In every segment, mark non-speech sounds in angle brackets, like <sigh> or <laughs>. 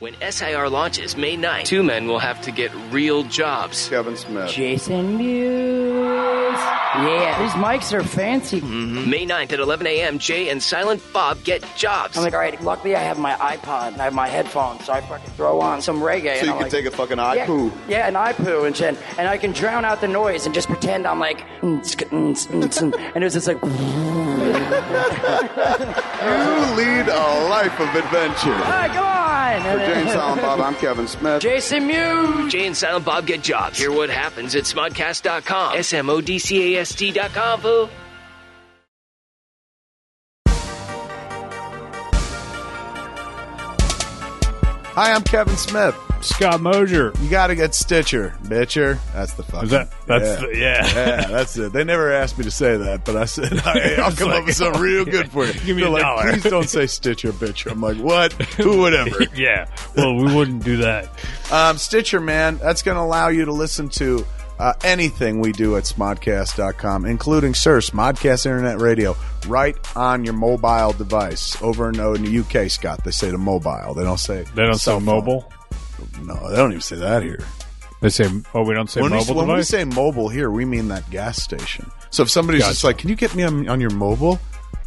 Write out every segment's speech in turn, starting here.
When SIR launches May 9th, two men will have to get real jobs. Kevin Smith. Jason Mewes. Yeah, these mics are fancy. Mm-hmm. May 9th at 11 a.m., Jay and Silent Bob get jobs. I'm like, all right, luckily I have my iPod and I have my headphones, so I fucking throw on some reggae. So and you I'm can like, take a fucking eye yeah, poo. Yeah, an eye poo and shit. And I can drown out the noise and just pretend I'm like, and it was just like, <laughs> You lead a life of adventure. all right, come on. For Jay and Silent Bob, I'm Kevin Smith. Jason Mewes. Jay and Silent Bob get jobs. Hear what happens at smodcast.com. S-M-O-D-C-A-S-T.com, fool. Hi, I'm Kevin Smith. Scott Mosier. You got to get Stitcher, bitcher. That's the fuck. Is that that's yeah. the, yeah. <laughs> yeah, that's it. They never asked me to say that, but I said, <laughs> hey, I'll come up with something <laughs> real good for you. Give me They're a like, dollar. please don't say Stitcher, bitcher. I'm like, what? Who would ever? yeah. Well, we wouldn't do that. Um, Stitcher, man, that's going to allow you to listen to uh, anything we do at smodcast.com, including Sir Smodcast Internet Radio, right on your mobile device. Over in, oh, in the UK, Scott, they say the mobile. They don't say They don't say mobile. No, they don't even say that here. They say oh, we don't say When, we, mobile when we say mobile here, we mean that gas station. So if somebody's just like, "Can you get me on, on your mobile?"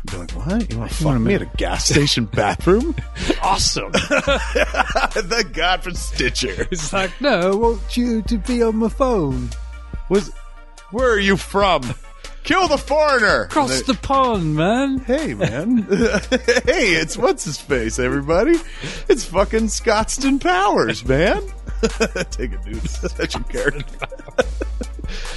I'd be like, "What? You want to fuck me at a gas station bathroom?" <laughs> awesome. <laughs> Thank God for Stitcher. it's like no, I want you to be on my phone Was where are you from? Kill the foreigner. across the pond, man. Hey man, <laughs> hey, it's what's his face, everybody. It's fucking Scottston Powers, man. Take a dude. That's your character.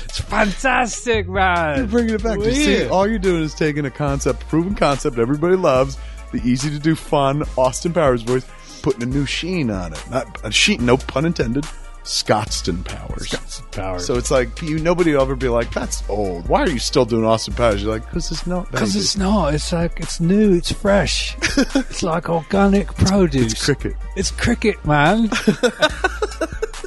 It's fantastic, man. You're bringing it back. You see, all you're doing is taking a concept, proven concept everybody loves, the easy to do, fun Austin Powers voice, putting a new sheen on it. Not a sheen, no pun intended. Scottston Powers. Power. So it's like you. Nobody will ever be like, "That's old. Why are you still doing Austin Powers?" You're like, "Because it's not. because it's not. It's like it's new. It's fresh. <laughs> it's like organic produce. It's cricket." It's cricket, man. <laughs>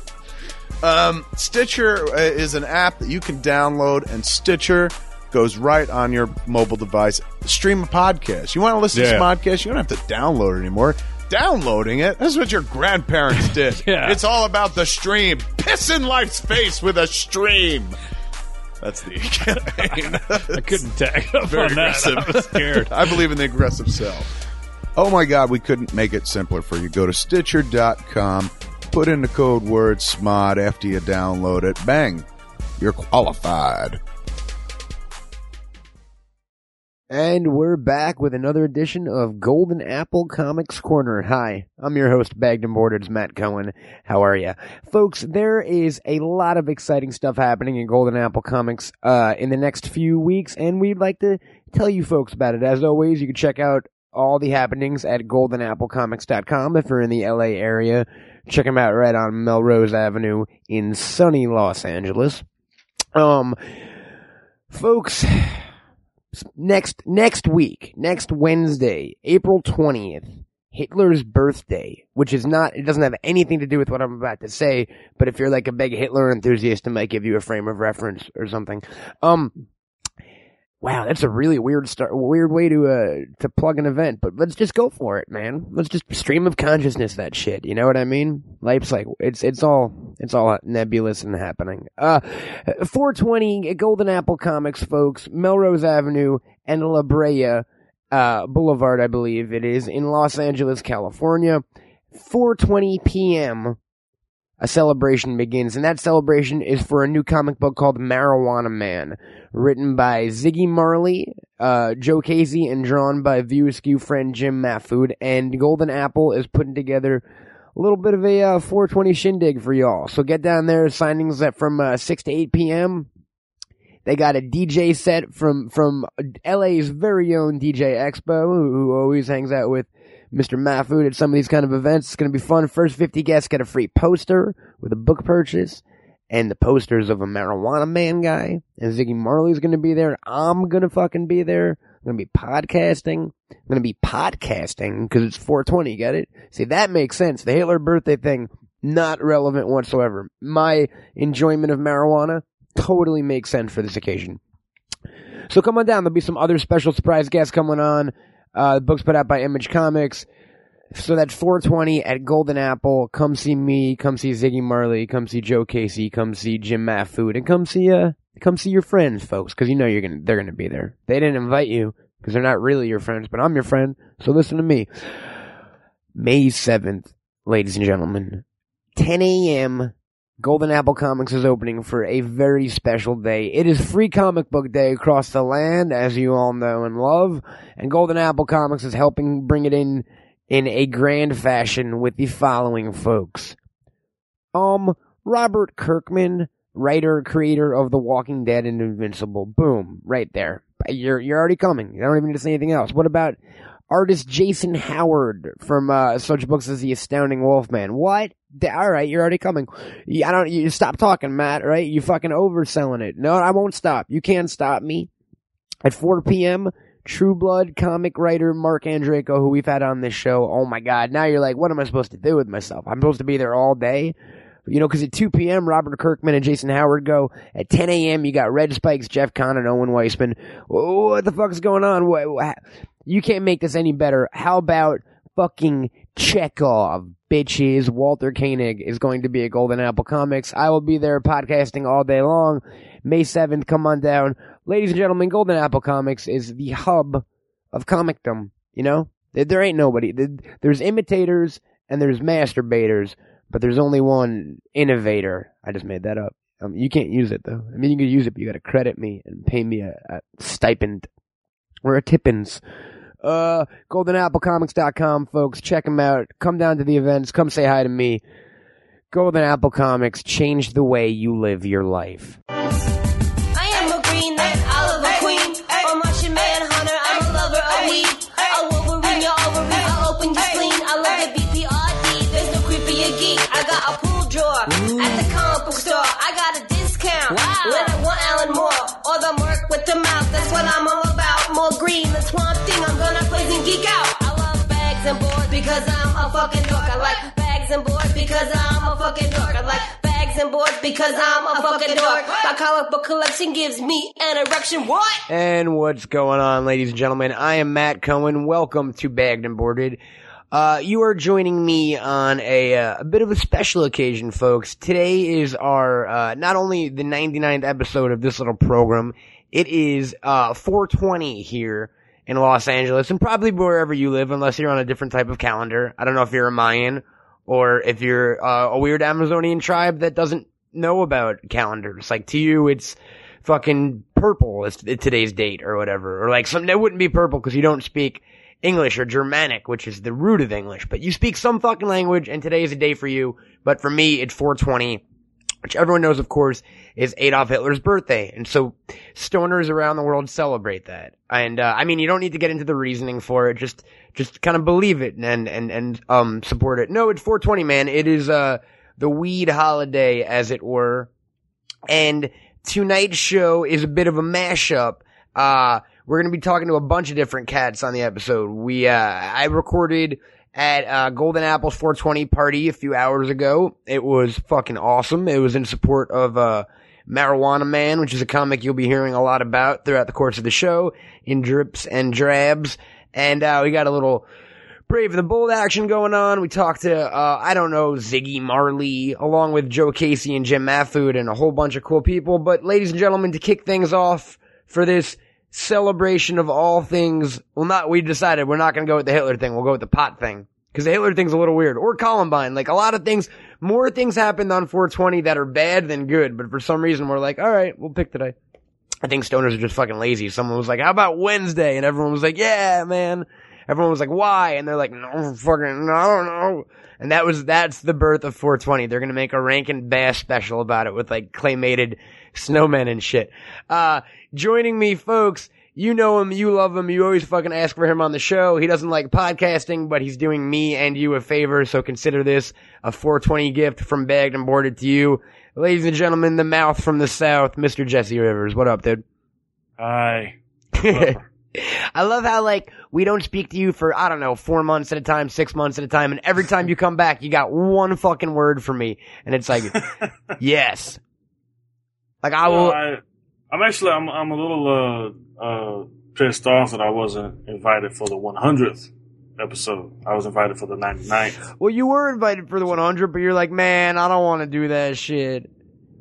Um, Stitcher uh, is an app that you can download, and Stitcher goes right on your mobile device. Stream a podcast. You want to listen to Yeah. this podcast? You don't have to download it anymore. Downloading it, that's what your grandparents did. <laughs> Yeah. It's all about the stream. Piss in life's face with a stream. That's the <laughs> <laughs> campaign. I couldn't tag up Very on that. I aggressive. was scared. I believe in the aggressive sell. Oh my God, we couldn't make it simpler for you. Go to Stitcher.com, put in the code word SMOD after you download it. Bang, you're qualified. And we're back with another edition of Golden Apple Comics Corner. Hi, I'm your host, Bagged and Boarded's Matt Cohen. How are you? Folks, there is a lot of exciting stuff happening in Golden Apple Comics uh, in the next few weeks, and we'd like to tell you folks about it. As always, you can check out all the happenings at goldenapplecomics.com if you're in the LA area. Check them out right on Melrose Avenue in sunny Los Angeles. Um, folks, next next week, next Wednesday, April 20th, Hitler's birthday, which is not it doesn't have anything to do with what I'm about to say, but if you're like a big Hitler enthusiast, it might give you a frame of reference or something. Um Wow, that's a really weird start, weird way to uh to plug an event, but let's just go for it, man. Let's just stream of consciousness that shit. You know what I mean? Life's like it's it's all it's all nebulous and happening. Uh, 420 Golden Apple Comics, folks, Melrose Avenue and La Brea uh, Boulevard, I believe it is in Los Angeles, California. 4:20 p.m. A celebration begins, and that celebration is for a new comic book called Marijuana Man, written by Ziggy Marley, uh, Joe Casey, and drawn by View Askew friend Jim Mahfood. And Golden Apple is putting together a little bit of a uh, 420 shindig for y'all. So get down there. Signings at from uh, 6 to 8 p.m. They got a DJ set from from LA's very own DJ Expo, who, who always hangs out with Mr. Mahfood at some of these kind of events. It's going to be fun. First 50 guests get a free poster with a book purchase. And the posters of a marijuana man guy. And Ziggy Marley's going to be there. I'm going to fucking be there. I'm going to be podcasting. I'm going to be podcasting because it's 420. Get it? See, that makes sense. The Hitler birthday thing, not relevant whatsoever. My enjoyment of marijuana totally makes sense for this occasion. So come on down. There'll be some other special surprise guests coming on. Uh, the book's put out by Image Comics. so that's 420 at Golden Apple. Come see me. Come see Ziggy Marley. Come see Joe Casey. Come see Jim Mahfood, and come see uh come see your friends, folks, because you know you're gonna they're gonna be there. They didn't invite you because they're not really your friends, but I'm your friend, so listen to me. May 7th, ladies and gentlemen, 10 a.m. Golden Apple Comics is opening for a very special day. It is free comic book day across the land, as you all know and love, and Golden Apple Comics is helping bring it in in a grand fashion with the following folks. Um, Robert Kirkman, writer, creator of The Walking Dead and Invincible. Boom, right there. You're you're already coming. You don't even need to say anything else. What about artist Jason Howard from uh, such books as The Astounding Wolfman? What? All right, you're already coming. I don't. You stop talking, Matt. Right? You fucking overselling it. No, I won't stop. You can't stop me. At 4 p.m. True Blood comic writer Marc Andreyko, who we've had on this show. Oh my God! Now you're like, what am I supposed to do with myself? I'm supposed to be there all day. You know, because at 2 p.m., Robert Kirkman and Jason Howard go. At 10 a.m., you got Red Spikes, Jeff Kahn, and Owen Weisman. What the fuck is going on? What, what- you can't make this any better. How about fucking Chekhov, bitches? Walter Koenig is going to be at Golden Apple Comics. I will be there podcasting all day long. May 7th, come on down. Ladies and gentlemen, Golden Apple Comics is the hub of comicdom. You know? There, ain't nobody. There's imitators and there's masturbators but there's only one innovator. I just made that up. Um, you can't use it though. I mean, you can use it, but you got to credit me and pay me a, a stipend or a tippins. Uh, GoldenAppleComics.com, folks. Check them out. Come down to the events. Come say hi to me. Golden Apple Comics change the way you live your life. I am a green knight, Oliver Queen. A Martian manhunter, I'm a lover of weed. A Wolverine, your ovary, I'll open your spleen. I love the BPRD, there's no creepier geek. I got a pool drawer at the comic book store. I got a discount when I want Alan Moore or the Merc with the mouth. That's what I'm all about. More green than Swamp Thing. I'm and geek out. I love bags and boards because I'm a fucking dork. I like bags and boards because I'm a fucking dork. I like bags and boards because I'm a fucking dork. My comic book collection gives me an erection. What? And what's going on, ladies and gentlemen? I am Matt Cohen. Welcome to Bagged and Boarded. Uh, you are joining me on a, uh, a bit of a special occasion, folks. Today is our, uh, not only the 99th episode of this little program, it is, uh, 420 here in Los Angeles and probably wherever you live unless you're on a different type of calendar. I don't know if you're a Mayan or if you're, uh, a weird Amazonian tribe that doesn't know about calendars. Like to you, it's, fucking purple is today's date or whatever. Or like some, that wouldn't be purple because you don't speak English or Germanic, which is the root of English, but you speak some fucking language and today is a day for you. But for me, it's 420, which everyone knows, of course, is Adolf Hitler's birthday. And so stoners around the world celebrate that. And, uh, I mean, you don't need to get into the reasoning for it. Just, just kind of believe it and, and, and, um, support it. No, it's 420, man. It is, uh, the weed holiday, as it were. And tonight's show is a bit of a mashup. Uh, we're gonna be talking to a bunch of different cats on the episode. We, uh, I recorded at, uh, Golden Apple's 420 party a few hours ago. It was fucking awesome. It was in support of, uh, Marijuana Man, which is a comic you'll be hearing a lot about throughout the course of the show in drips and drabs. And, uh, we got a little, Brave and the Bold action going on. We talked to, uh, I don't know, Ziggy Marley, along with Joe Casey and Jim Mahfood and a whole bunch of cool people. But ladies and gentlemen, to kick things off for this celebration of all things, well not, we decided we're not gonna go with the Hitler thing, we'll go with the pot thing. Cause the Hitler thing's a little weird. Or Columbine. Like a lot of things, more things happened on 420 that are bad than good, but for some reason we're like, alright, we'll pick today. I think stoners are just fucking lazy. Someone was like, how about Wednesday? And everyone was like, yeah, man. Everyone was like, why? And they're like, no, fucking, I don't know. And that was, that's the birth of 420. They're gonna make a Rankin Bass special about it with like claymated <laughs> snowmen and shit. Uh, joining me, folks, you know him, you love him, you always fucking ask for him on the show. He doesn't like podcasting, but he's doing me and you a favor, so consider this a 420 gift from Bagged and Boarded to you. Ladies and gentlemen, the mouth from the south, Mr. Jesse Rivers. What up, dude? Hi. <laughs> I love how like we don't speak to you for I don't know four months at a time, six months at a time, and every time you come back, you got one fucking word for me, and it's like <laughs> yes. Like I will. I, I'm actually I'm I'm a little uh uh pissed off that I wasn't invited for the 100th episode. I was invited for the 99th. Well, you were invited for the 100, but you're like, man, I don't want to do that shit.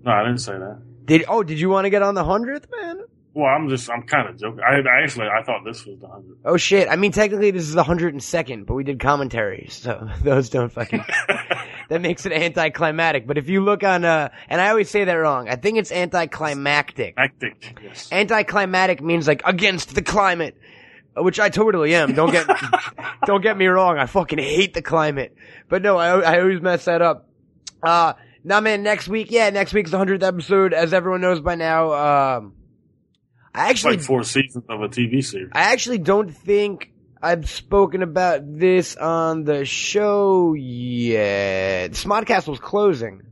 No, I didn't say that. Did oh, did you want to get on the hundredth, man? Well, I'm just, I'm kind of joking. I, I actually, I thought this was the 100. Oh shit! I mean, technically this is the hundred and second, but we did commentaries, so <laughs> those don't fucking. <laughs> that makes it anticlimactic. But if you look on, uh, and I always say that wrong. I think it's anticlimactic. Actic, yes. Anticlimactic means like against the climate, which I totally am. Don't get, <laughs> don't get me wrong. I fucking hate the climate, but no, I, I always mess that up. Uh, now man, next week, yeah, next week's the hundredth episode, as everyone knows by now. Um, I It's actually like four seasons of a TV series. I actually don't think I've spoken about this on the show yet. Smodcastle's closing.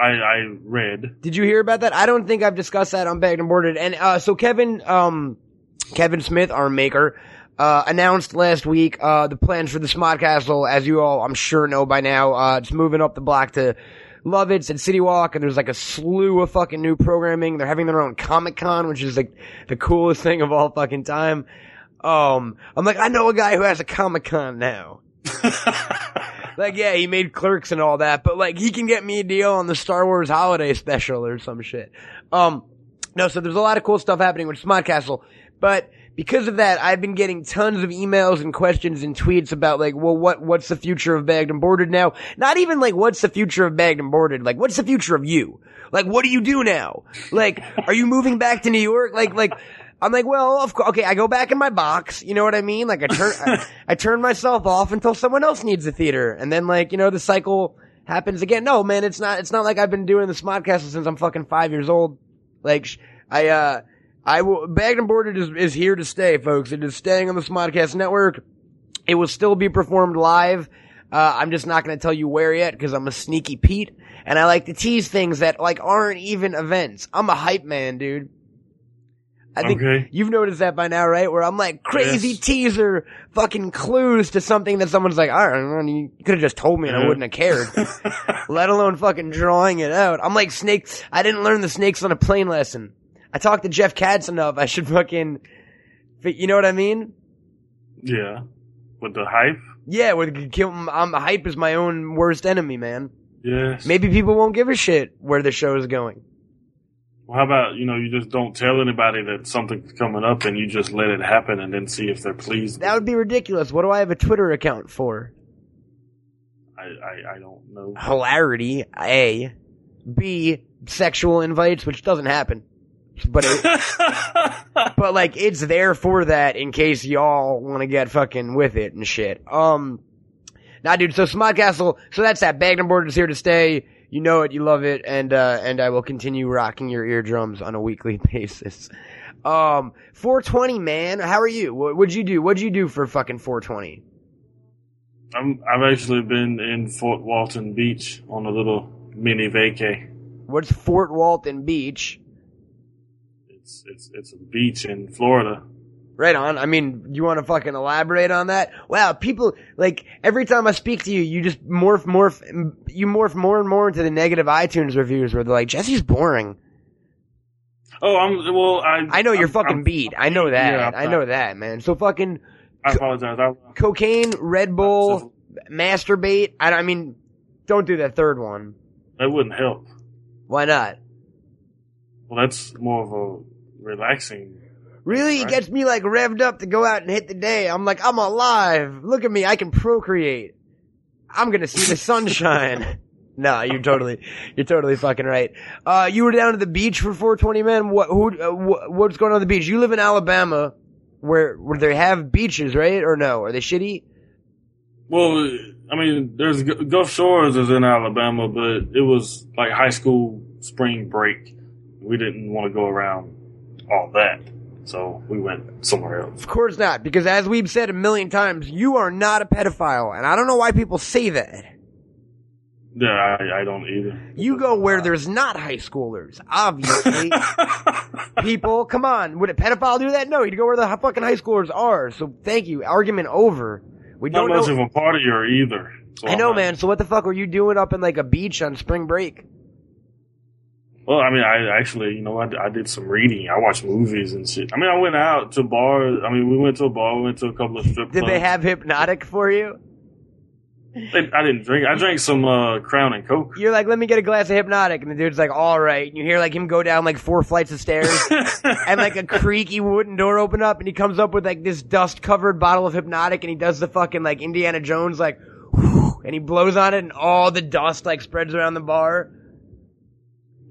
I, I read. Did you hear about that? I don't think I've discussed that on Bagged and Boarded. And uh, so Kevin, um, Kevin Smith, our maker, uh, announced last week uh, the plans for the Smodcastle. As you all, I'm sure, know by now, uh, it's moving up the block to Lovitz and City Walk, and there's like a slew of fucking new programming. They're having their own Comic Con, which is like the coolest thing of all fucking time. Um, I'm like, I know a guy who has a Comic Con now. <laughs> like, yeah, he made clerks and all that, but like, he can get me a deal on the Star Wars holiday special or some shit. Um, no, so there's a lot of cool stuff happening with Smodcastle, but because of that, I've been getting tons of emails and questions and tweets about like, well, what, what's the future of Bagged and Boarded now? Not even like, what's the future of Bagged and Boarded? Like, what's the future of you? Like, what do you do now? Like, are you moving back to New York? Like, like, I'm like, well, of course, okay, I go back in my box, you know what I mean? Like, I turn, I, <laughs> I turn myself off until someone else needs a theater, and then like, you know, the cycle happens again. No, man, it's not, it's not like I've been doing the Smodcastle since I'm fucking five years old. Like, I, uh, I will, Bagged and Boarded is, is here to stay, folks. It is staying on the Smodcast network. It will still be performed live. Uh, I'm just not going to tell you where yet because I'm a sneaky Pete and I like to tease things that like aren't even events. I'm a hype man, dude. I think Okay. you've noticed that by now, right? Where I'm like crazy Yes. teaser, fucking clues to something that someone's like, I don't know, you could have just told me and I uh-huh. wouldn't have cared. <laughs> Let alone fucking drawing it out. I'm like snake. I didn't learn the snakes on a plane lesson. I talked to Jeff Katz enough. I should fucking, you know what I mean? Yeah. With the hype? Yeah, with kill, I'm hype is my own worst enemy, man. Yes. Maybe people won't give a shit where the show is going. Well, how about, you know, you just don't tell anybody that something's coming up and you just let it happen and then see if they're pleased. That would be ridiculous. What do I have a Twitter account for? I, I, I don't know. Hilarity, A. B. Sexual invites, which doesn't happen. But it, <laughs> but like it's there for that in case y'all want to get fucking with it and shit. Um, nah, dude. So Smodcastle. So that's that. Bagged and Boarded is here to stay. You know it. You love it, and uh, and I will continue rocking your eardrums on a weekly <laughs> basis. Um, 420, man. How are you? What, what'd you do? What'd you do for fucking 420? I'm, I've actually been in Fort Walton Beach on a little mini vacay. What's Fort Walton Beach? It's, it's, it's a beach in Florida. Right on. I mean, you want to fucking elaborate on that? Wow, people like every time I speak to you, you just morph, morph, you morph more and more into the negative iTunes reviews where they're like, "Jesse's boring." Oh, I'm, well, I. I know you're fucking I'm- beat. I know that. Yeah, I know that, man. So fucking I apologize. I, cocaine, Red Bull, masturbate. I, I mean, don't do that third one. that wouldn't help. Why not? Well, that's more of a relaxing. Really, it gets me like revved up to go out and hit the day. I'm like, I'm alive. Look at me. I can procreate. I'm gonna see the <laughs> sunshine. no, you're totally, you're totally fucking right. Uh, you were down at the beach for 420, man. What, who, uh, wh- what's going on at the beach? You live in Alabama, where, where they have beaches, right? Or no? Are they shitty? Well, I mean, there's Gulf Shores is in Alabama, but it was like high school spring break. We didn't want to go around all that, so we went somewhere else. Of course not, because as we've said a million times, you are not a pedophile, and I don't know why people say that. Yeah, I, I don't either. You go where there's not high schoolers, obviously. <laughs> People, come on. Would a pedophile do that? No, he'd go where the fucking high schoolers are. So thank you. Argument over. We Not don't much know. of a partier either. So I I'm know, man. So what the fuck were you doing up in like a beach on spring break? Well, I mean, I actually, you know, I, I did some reading. I watched movies and shit. I mean, I went out to bars. I mean, we went to a bar. We went to a couple of strip clubs. Did clubs. they have Hpnotiq for you? They- I didn't drink. I drank some uh, Crown and Coke. You're like, let me get a glass of Hpnotiq, and the dude's like, all right. And you hear like him go down like four flights of stairs, <laughs> and like a creaky wooden door open up, and he comes up with like this dust covered bottle of Hpnotiq, and he does the fucking like Indiana Jones like, and he blows on it, and all the dust like spreads around the bar,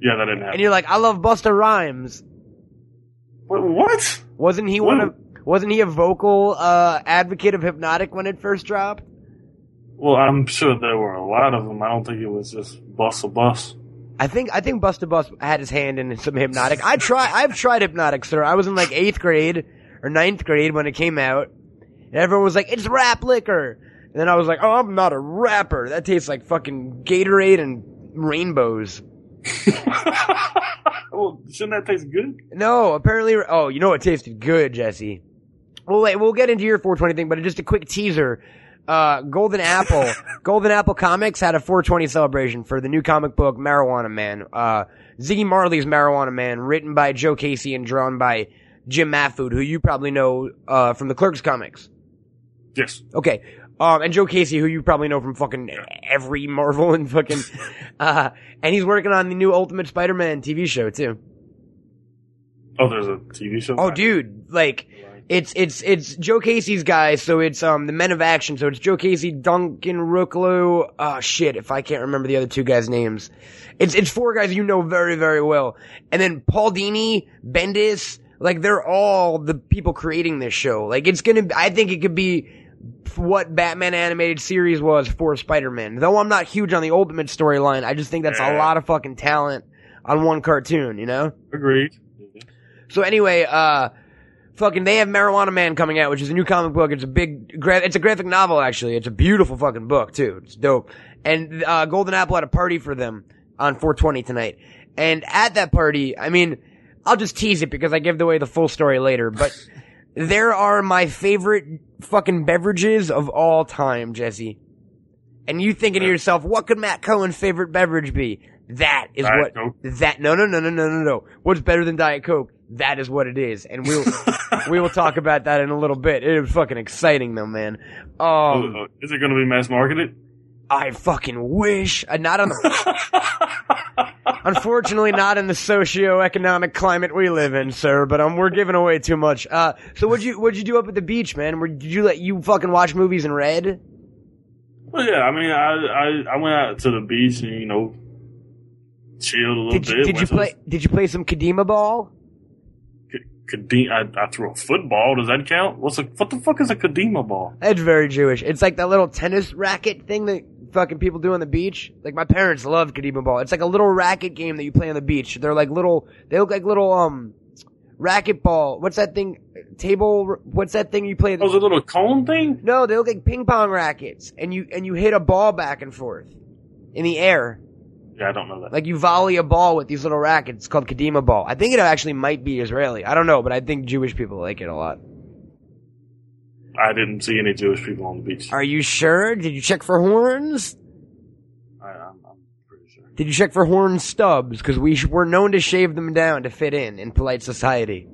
yeah, that didn't happen. and you're like, I love Busta Rhymes. What? what? Wasn't he one of? Wasn't he a vocal uh, advocate of Hpnotiq when it first dropped? Well, I'm sure there were a lot of them. I don't think it was just Busta Bus. I think I think Busta Bus had his hand in some Hpnotiq. I try I've tried Hpnotiq, sir. I was in like eighth grade or ninth grade when it came out, and everyone was like, "It's rap liquor," and then I was like, "Oh, I'm not a rapper. That tastes like fucking Gatorade and rainbows." <laughs> well, shouldn't that taste good? No, apparently. Oh, you know it tasted good, Jesse. Well, wait, we'll get into your 420 thing, but just a quick teaser. Uh, Golden Apple, <laughs> Golden Apple Comics had a 420 celebration for the new comic book Marijuana Man. Uh, Ziggy Marley's Marijuana Man, written by Joe Casey and drawn by Jim Mahfood, who you probably know uh, from the Clerks comics. Yes. Okay. Um, and Joe Casey, who you probably know from fucking every Marvel and fucking, <laughs> uh, and he's working on the new Ultimate Spider-Man TV show too. Oh, there's a TV show. Oh, dude, like it's it's it's Joe Casey's guys, so it's um the Men of Action, so it's Joe Casey, Duncan Rouleau. Oh shit, if I can't remember the other two guys' names, it's it's four guys you know very very well, and then Paul Dini, Bendis, like they're all the people creating this show. Like it's gonna, I think it could be what Batman animated series was for Spider-Man. Though I'm not huge on the Ultimate storyline, I just think that's a lot of fucking talent on one cartoon, you know. Agreed. So anyway, uh, fucking, they have Marijuana Man coming out, which is a new comic book. It's a big, gra- it's a graphic novel actually. It's a beautiful fucking book too. It's dope. And, uh, Golden Apple had a party for them on 420 tonight. And at that party, I mean, I'll just tease it because I give away the full story later, but <laughs> there are my favorite fucking beverages of all time, Jesse. And you thinking to yourself, what could Matt Cohen's favorite beverage be? That is Diet what Coke. that no no no no no no no. What's better than Diet Coke? That is what it is, and we'll <laughs> we will talk about that in a little bit. It is fucking exciting though, man. Um, Uh, Is it going to be mass marketed? I fucking wish uh, not on the. <laughs> Unfortunately, not in the socio-economic climate we live in, sir. But um, we're giving away too much. Uh, so what'd you what'd you do up at the beach, man? Where, did you let you fucking watch movies in red? Well, yeah. I mean, I, I I went out to the beach and you know chilled a little Did bit. did you play Did you play some Kadima ball? Kadima, I, I threw a football. Does that count? What's a what the fuck is a Kadima ball? That's very Jewish. It's like that little tennis racket thing that fucking people do on the beach. Like my parents love Kadima ball. It's like a little racket game that you play on the beach. They're like little. They look like little um racket ball. What's that thing? Table. What's that thing you play? Oh, was a little cone thing. No, they look like ping pong rackets, and you and you hit a ball back and forth in the air. Yeah, I don't know that. Like you volley a ball with these little rackets. It's called Kadima ball. I think it actually might be Israeli. I don't know, but I think Jewish people like it a lot. I didn't see any Jewish people on the beach. Are you sure? Did you check for horns? I, I'm, I'm pretty sure. Did you check for horn stubs? Because we sh- we're known to shave them down to fit in in polite society.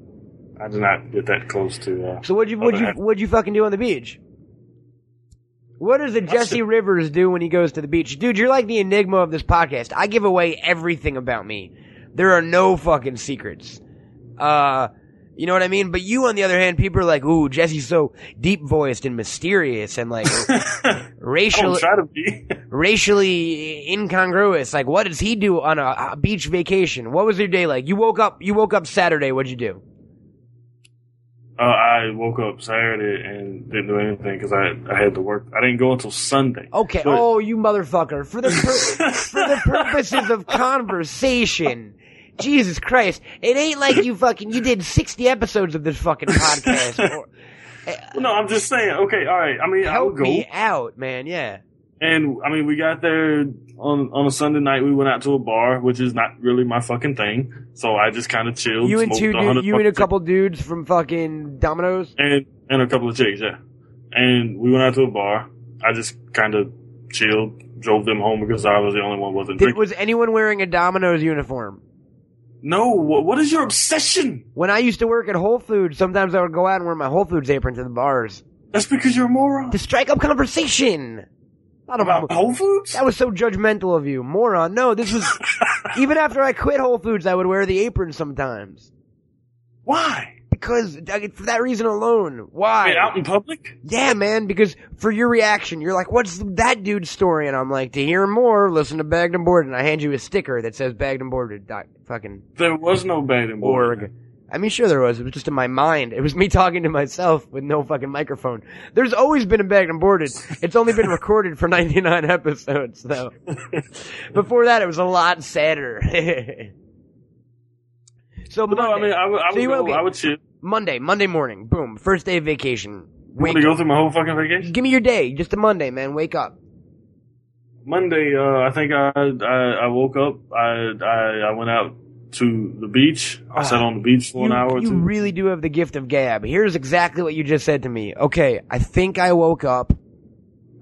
I did not get that close to. Uh, So what'd you what'd you what'd you fucking do on the beach? What does a Jesse Rivers do when he goes to the beach? Dude, you're like the enigma of this podcast. I give away everything about me. There are no fucking secrets. Uh, you know what I mean? But you, on the other hand, people are like, ooh, Jesse's so deep voiced and mysterious and like <laughs> I try to be. <laughs> racially incongruous. Like, what does he do on a, a beach vacation? What was your day like? You woke up, you woke up Saturday. What'd you do? Uh, I woke up Saturday and didn't do anything because I I had to work. I didn't go until Sunday. Okay. But- oh, you motherfucker! For the pur- <laughs> for the purposes of conversation, Jesus Christ! It ain't like you fucking you did sixty episodes of this fucking podcast. <laughs> Or, uh, no, I'm just saying. Okay, all right. I mean, I help would go, me out, man. Yeah. and I mean, we got there on on a Sunday night. We went out to a bar, which is not really my fucking thing. So I just kind of chilled. You and two, you and a couple dudes from fucking Domino's. and and a couple of chicks, yeah. And we went out to a bar. I just kind of chilled, drove them home because I was the only one wasn't Did, drinking. was anyone wearing a Domino's uniform? No, what, is your obsession? When I used to work at Whole Foods, sometimes I would go out and wear my Whole Foods apron to the bars That's because you're a moron. to strike up conversation. Not about About Whole Foods? That was so judgmental of you, moron. No, this was <laughs> even after I quit Whole Foods, I would wear the apron sometimes Why? Because for that reason alone. Why? Wait, out in public? Yeah, man, because for your reaction, you're like, what's that dude's story? And I'm like, to hear more, listen to Bagged and Boarded. And I hand you a sticker that says Bagged and Boarded. Dot, fucking There was no bathing board. org. I mean, sure there was. It was just in my mind. It was me <laughs> talking to myself with no fucking microphone. There's always been a Bagged and Boarded. It's only been recorded for <laughs> 99 episodes, though. <laughs> Before that, it was a lot sadder. so But no, I mean, I would, I So would, you go, okay. I would. Monday, Monday morning, boom, first day of vacation. You Wake want to go through my whole fucking vacation? Give me your day, just a Monday, man. Wake up. Monday, uh, I think I, I, I woke up, I, I, I went out to the beach. I sat on the beach for an Ah, you, hour or you two. really do have the gift of gab. Here's exactly what you just said to me. Okay, I think I woke up,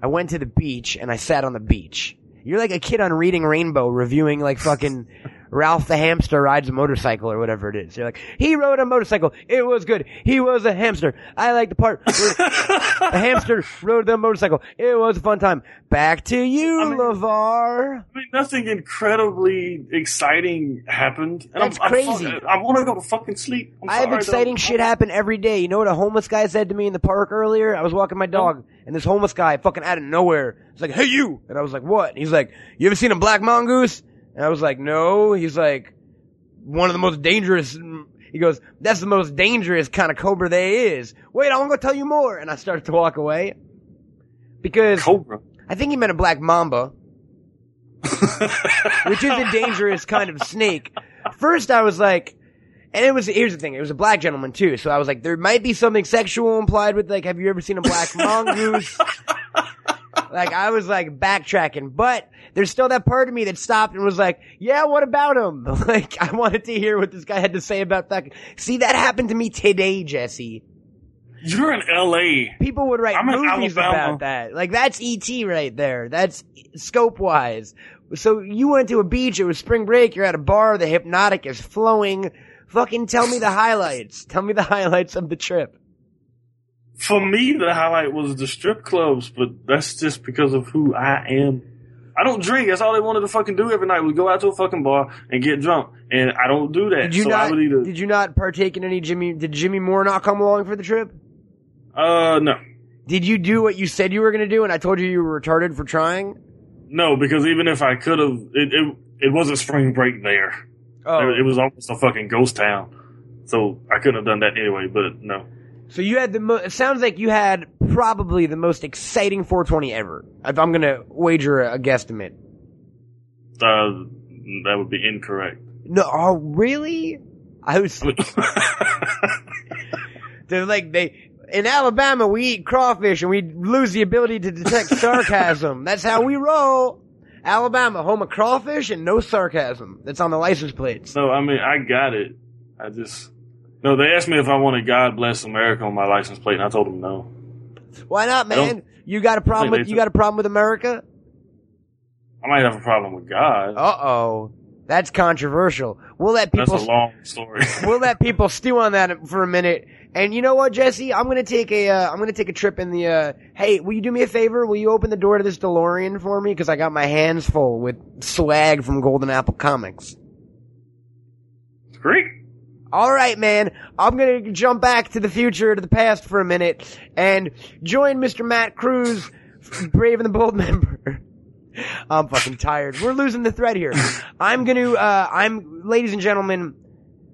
I went to the beach, and I sat on the beach. You're like a kid on Reading Rainbow reviewing like fucking <laughs> Ralph the hamster rides a motorcycle or whatever it is. You're like, he rode a motorcycle. It was good. He was a hamster. I like the part where <laughs> the hamster rode the motorcycle. It was a fun time. Back to you, I mean- LeVar. I mean, nothing incredibly exciting happened. And That's I'm, crazy. I, I want to go to fucking sleep. I'm I have sorry, exciting though. shit happen every day. You know what a homeless guy said to me in the park earlier? I was walking my dog, and this homeless guy, fucking out of nowhere, was like, "Hey, you!" And I was like, "What?" And he's like, "You ever seen a black mongoose?" And I was like, "No." He's like, "One of the most dangerous." He goes, "That's the most dangerous kind of cobra there is." Wait, I'm gonna tell you more. And I started to walk away because Cobra. I think he meant a black mamba, <laughs> which is a dangerous kind of snake. First, I was like, and it was, here's the thing, it was a black gentleman too, so I was like, there might be something sexual implied with, like, have you ever seen a black mongoose? <laughs> like, I was like backtracking, but there's still that part of me that stopped and was like, yeah, what about him? <laughs> Like, I wanted to hear what this guy had to say about that. See, that happened to me today, Jesse. You're in L.A. People would write I'm movies about that. Like that's ET right there. That's scope wise. So you went to a beach. It was spring break. You're at a bar. The Hpnotiq is flowing. Fucking tell me the highlights. Tell me the highlights of the trip. For me, the highlight was the strip clubs, but that's just because of who I am. I don't drink. That's all they wanted to fucking do every night was go out to a fucking bar and get drunk. And I don't do that. Did you so not? I would either, Did you not partake in any Jimmy? Did Jimmy Moore not come along for the trip? uh, no. Did you do what you said you were going to do? And I told you you were retarded for trying. No, because even if I could have, it, it, it wasn't spring break there. Oh, It was almost a fucking ghost town. So I couldn't have done that anyway, but no. So you had the mo- it sounds like you had probably the most exciting 420 ever. If I'm gonna wager a, a guesstimate. Uh, that would be incorrect. No, oh really? I was <laughs> <laughs> they're like they in Alabama we eat crawfish and we lose the ability to detect <laughs> sarcasm. That's how we roll. Alabama, home of crawfish and no sarcasm. That's on the license plates. no, I mean, I got it. I just, no, they asked me if I wanted God bless America on my license plate, and I told them no. Why not, man? You got a problem with you got a problem with America? I might have a problem with God. Uh oh. That's controversial. We'll let people. That's a long story. <laughs> we'll let people stew on that for a minute. And you know what, Jesse? I'm gonna take a uh, I'm gonna take a trip in the. Uh, hey, will you do me a favor? Will you open the door to this DeLorean for me? Because I got my hands full with swag from Golden Apple Comics. Great. All right, man. I'm gonna jump back to the future, to the past for a minute, and join Mr. Matt Cruz, Brave and the Bold <laughs> member. I'm fucking tired. We're losing the thread here. I'm gonna, uh, I'm, ladies and gentlemen,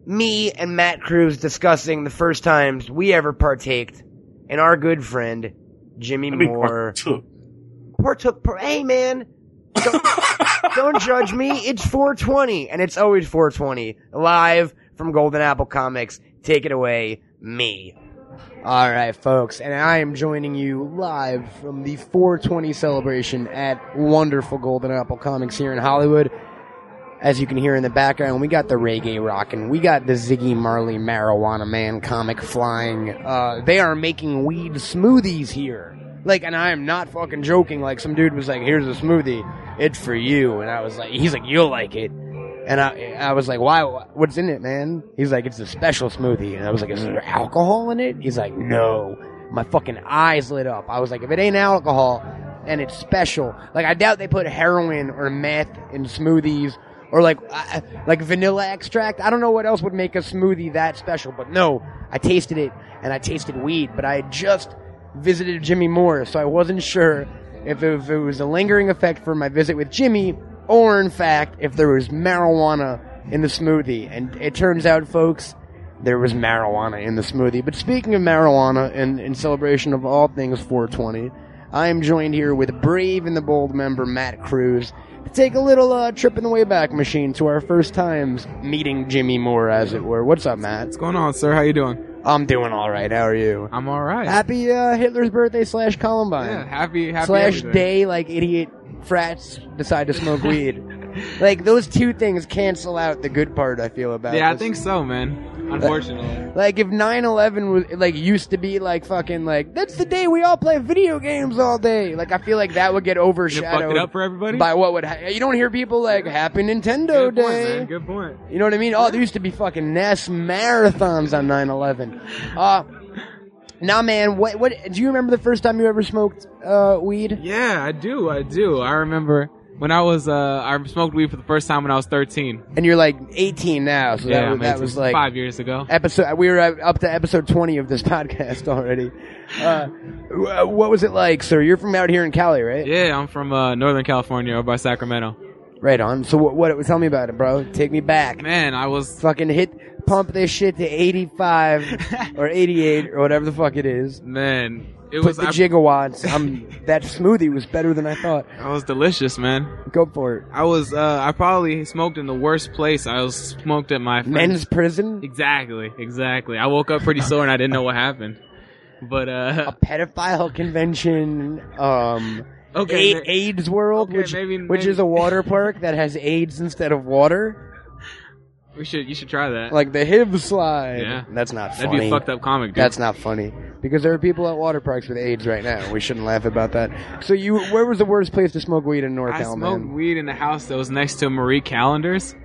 me and Matt Cruz discussing the first times we ever partaked in our good friend, Jimmy I mean, Moore. partook. Partook, par- hey man, don't, <laughs> don't judge me. It's 420, and it's always 420. Live from Golden Apple Comics. Take it away, me. All right, folks, and I am joining you live from the 420 celebration at wonderful Golden Apple Comics here in Hollywood. As you can hear in the background, we got the reggae rocking. We got the Ziggy Marley Marijuana Man comic flying. Uh, they are making weed smoothies here. Like, and I am not fucking joking. Like, some dude was like, here's a smoothie. It's for you. And I was like, he's like, you'll like it. And I, I was like, why? What's in it, man? He's like, it's a special smoothie. And I was like, is there alcohol in it? He's like, no. My fucking eyes lit up. I was like, if it ain't alcohol and it's special, like I doubt they put heroin or meth in smoothies or like uh, like vanilla extract. I don't know what else would make a smoothie that special, but no, I tasted it and I tasted weed. But I had just visited Jimmy Moore, so I wasn't sure if it, if it was a lingering effect from my visit with Jimmy, or in fact if there was marijuana in the smoothie. And it turns out, folks, there was marijuana in the smoothie. But speaking of marijuana, and in celebration of all things 420, I am joined here with Brave and the Bold member Matt Cruz to take a little uh, trip in the Wayback Machine to our first times meeting Jimmy Moore, as it were. What's up, Matt? What's going on, sir? How you doing? I'm doing all right. How are you? I'm all right. Happy uh, Hitler's birthday slash Columbine yeah, happy, happy slash everything. day like idiot frats decide to smoke weed. Like those two things cancel out the good part. I feel about. Yeah, I think so, man. Unfortunately, Like if 9/11 was like used to be like fucking like that's the day we all play video games all day. Like I feel like that would get overshadowed it up for everybody. by what would ha- you don't hear people like Happy Nintendo Good point, Day. man. Good point. You know what I mean? Oh, there used to be fucking NES marathons on 9/11. Uh Nah, man. What? What? Do you remember the first time you ever smoked uh, weed? Yeah, I do. I do. I remember when I was uh, I smoked weed for the first time when I was 13. And you're like 18 now, so yeah, that, was, that was like five years ago. episode. We were up to episode 20 of this <laughs> podcast already. Uh, what was it like, sir? You're from out here in Cali, right? Yeah, I'm from uh, Northern California, over by Sacramento. Right on. So what? What? Tell me about it, bro. Take me back. Man, I was Fucking hit, pump this shit to 85 <laughs> or 88 or whatever the fuck it is. man. It Put was the I, gigawatts. I'm, that smoothie was better than I thought. <laughs> That was delicious, man. Go for it. I was uh, I probably smoked in the worst place. I was smoked at my friend's Men's prison. Exactly, exactly. I woke up pretty sore and I didn't know what happened. But uh, a pedophile convention, um, Okay, A- AIDS World, okay, which maybe- which maybe- is a water <laughs> park that has AIDS instead of water, we should you should try that. like the HIV slide. Yeah. that's not funny. That'd be a fucked up comic, dude. That's not funny because there are people at water parks with AIDS right now. We shouldn't laugh about that. So you, where was the worst place to smoke weed in North I NorCal, smoked man? weed in the house that was next to Marie Callender's,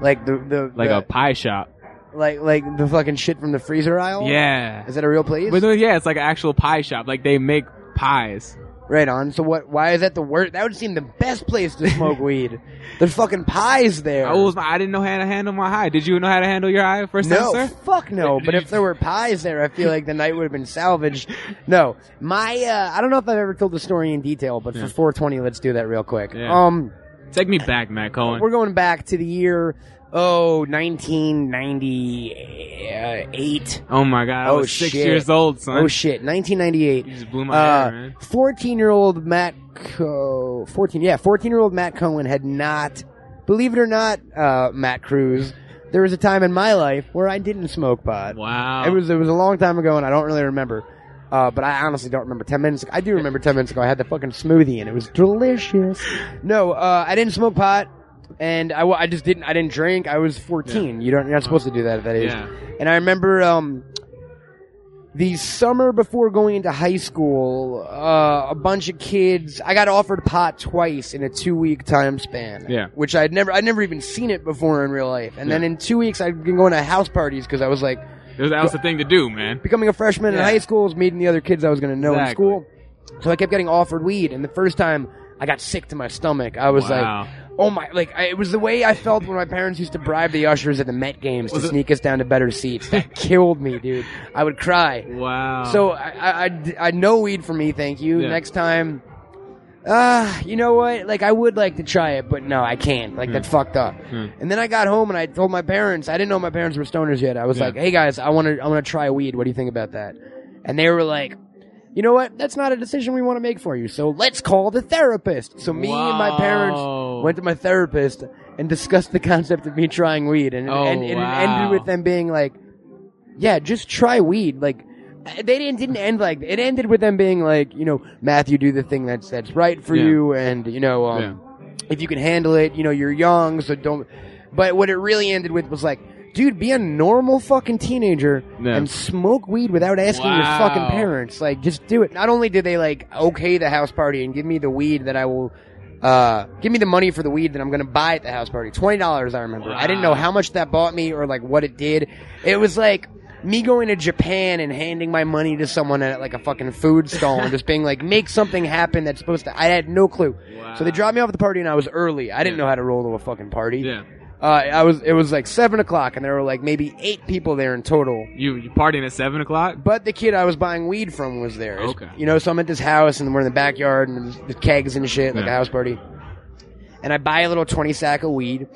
Like the the like the, a pie shop. like like the fucking shit from the freezer aisle. Yeah, is that a real place? but no, yeah, it's like an actual pie shop. Like they make pies. Right on. So what? Why is that the worst? That would seem the best place to smoke <laughs> weed. There's fucking pies there. I was I didn't know how to handle my high. Did you know how to handle your high first time, No, sir? fuck no. <laughs> But if there were pies there, I feel like the night would have been salvaged. No, my uh, I don't know if I've ever told the story in detail, but for 420, let's do that real quick. Yeah. Um, Take me back, Matt Cohen. we're going back to the year oh 1998. oh my god, I Oh, was six shit. years old, son. Oh shit, 1998. You just blew my Uh, hair, man. 14 year old Matt, Co- 14, yeah, 14 year old Matt Cohen had not, believe it or not, uh, Matt Cruz, there was a time in my life where I didn't smoke pot. Wow. It was, it was a long time ago and I don't really remember. Uh, but I honestly don't remember 10 minutes ago. I do remember 10 minutes ago I had the fucking smoothie and it was delicious. <laughs> No, uh, I didn't smoke pot. And I, I just didn't, I didn't drink. I was 14. You don't, you're not supposed to do that at that age. Yeah. And I remember, um, the summer before going into high school, uh, a bunch of kids, I got offered pot twice in a two week time span. Yeah. Which I'd never, I'd never even seen it before in real life. And then in two weeks, I'd been going to house parties because I was like, That was- the thing to do, man. becoming a freshman in high school was meeting the other kids I was going to know in school. So I kept getting offered weed. And the first time I got sick to my stomach, I was Wow. like, oh my, like, I, it was the way I felt when my parents used to bribe the ushers at the Met games to sneak us down to better seats. That <laughs> killed me, dude. I would cry. Wow. So I, I, I, I no weed for me, thank you. Yeah. Next time, uh, you know what? Like I would like to try it, but no, I can't. Like that's fucked up. Hmm. And then I got home and I told my parents. I didn't know my parents were stoners yet. I was Yeah. like, "Hey guys, I want to, I want to try weed. What do you think about that?" And they were like. You know what? That's not a decision we want to make for you. So let's call the therapist. So me and my parents Wow. went to my therapist and discussed the concept of me trying weed, and, Oh, and, and it wow. ended with them being like, yeah, just try weed. Like, they didn't didn't end like it ended with them being like, you know, Matthew, do the thing that's that's right for Yeah. you, and you know, um, if you can handle it, you know, you're young, so don't. But what it really ended with was like, dude, be a normal fucking teenager Yeah. and smoke weed without asking your fucking parents. Like, just do it. Not only did they like okay the house party and give me the weed that I will Uh, give me the money for the weed that I'm gonna buy at the house party. Twenty dollars, I remember. I didn't know how much that bought me or like what it did. It was like me going to Japan and handing my money to someone at like a fucking food stall and just being like, make something happen that's supposed to. I had no clue. So they dropped me off at the party and I was early. I didn't know how to roll to a fucking party. Yeah. Uh, I was. It was like seven o'clock, and there were like maybe eight people there in total. You you partying at seven o'clock? But the kid I was buying weed from was there. Okay. You know, so I'm at this house, and we're in the backyard, and the kegs and shit, like Yeah. a house party. And I buy a little twenty sack of weed,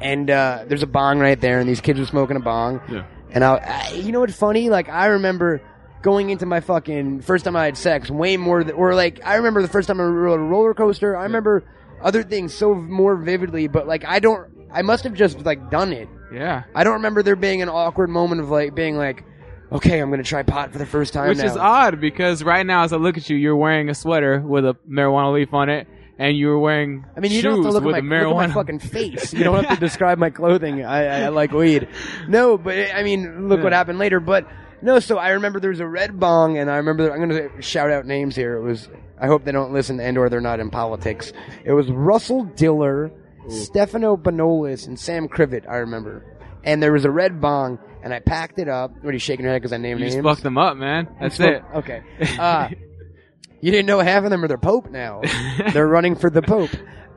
and uh, there's a bong right there, and these kids were smoking a bong. Yeah. And I, I, you know what's funny? Like I remember going into my fucking first time I had sex way more than, or like I remember the first time I rode a roller coaster. I remember other things so more vividly, but like I don't. I must have just like done it. Yeah. I don't remember there being an awkward moment of like being like, okay, I'm gonna try pot for the first time Which now. is odd because right now, as I look at you, you're wearing a sweater with a marijuana leaf on it, and you're wearing I mean, you shoes don't have to look at, a my, look at marijuana. my fucking <laughs> face. You don't have to describe my clothing. I, I, like weed. No, but I mean, look what happened later. But no, so I remember there was a red bong, and I remember I'm going to shout out names here. It was I hope they don't listen and or they're not in politics. It was Russell Diller, Stefano Bonolis, and Sam Crivet. I remember, and there was a red bong, and I packed it up. What are you shaking your head because I named you names? fucked them up, man. That's it. Okay. Uh, you didn't know half of them are the Pope now. <laughs> They're running for the Pope.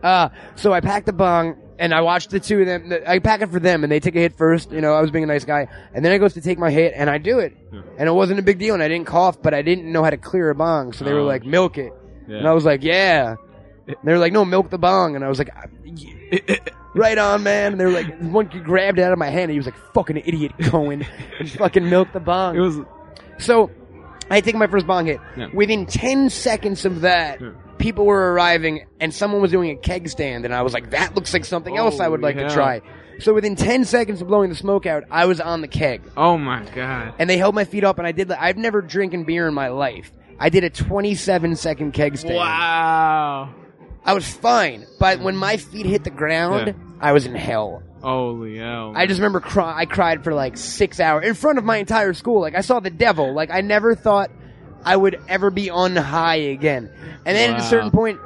Uh, so I packed the bong and I watched the two of them. I pack it for them and they take a hit first. You know, I was being a nice guy. And then I goes to take my hit and I do it. And it wasn't a big deal and I didn't cough, but I didn't know how to clear a bong. So they were Oh. like, milk it. Yeah. And I was like, yeah. And they were like, no, milk the bong. And I was like, ah, right on, man. And they were like, one kid grabbed it out of my hand and he was like, fucking idiot, Cohen. and <laughs> fucking milk the bong. It was So, I take my first bong hit. Yeah. Within 10 seconds of that, Yeah. people were arriving and someone was doing a keg stand and I was like, that looks like something else I would like to try. So within 10 seconds of blowing the smoke out, I was on the keg. oh my god. And they held my feet up and I did, I've never drinking beer in my life. I did a 27 second keg stand. Wow. I was fine, but when my feet hit the ground, Yeah. I was in hell. Holy hell. I just remember cry- I cried for like six hours in front of my entire school. Like I saw the devil. Like I never thought I would ever be on high again. And then at a Wow. certain point,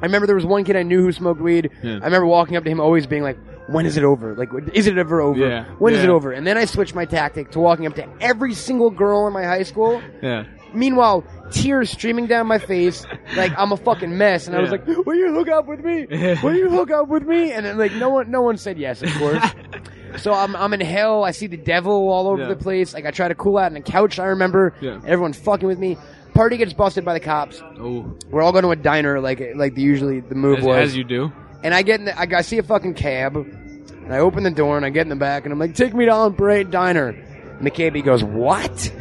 I remember there was one kid I knew who smoked weed. Yeah. I remember walking up to him, always being like, "When is it over? Like, is it ever over? Yeah. When is Yeah. it over?" And then I switched my tactic to walking up to every single girl in my high school. yeah. Meanwhile, tears streaming down my face, like I'm a fucking mess. And I was Yeah. like, "Will you hook up with me? Will you hook up with me?" And then like no one, no one said yes, of course. <laughs> so I'm, I'm in hell. I see the devil all over Yeah. the place. Like I try to cool out on a couch. I remember Yeah. everyone's fucking with me. Party gets busted by the cops. Oh. We're all going to a diner, like like the, usually the move As, was. as you do. And I get in the, I, I see a fucking cab, and I open the door and I get in the back and I'm like, take me to On Parade Diner. And the cabbie goes, what?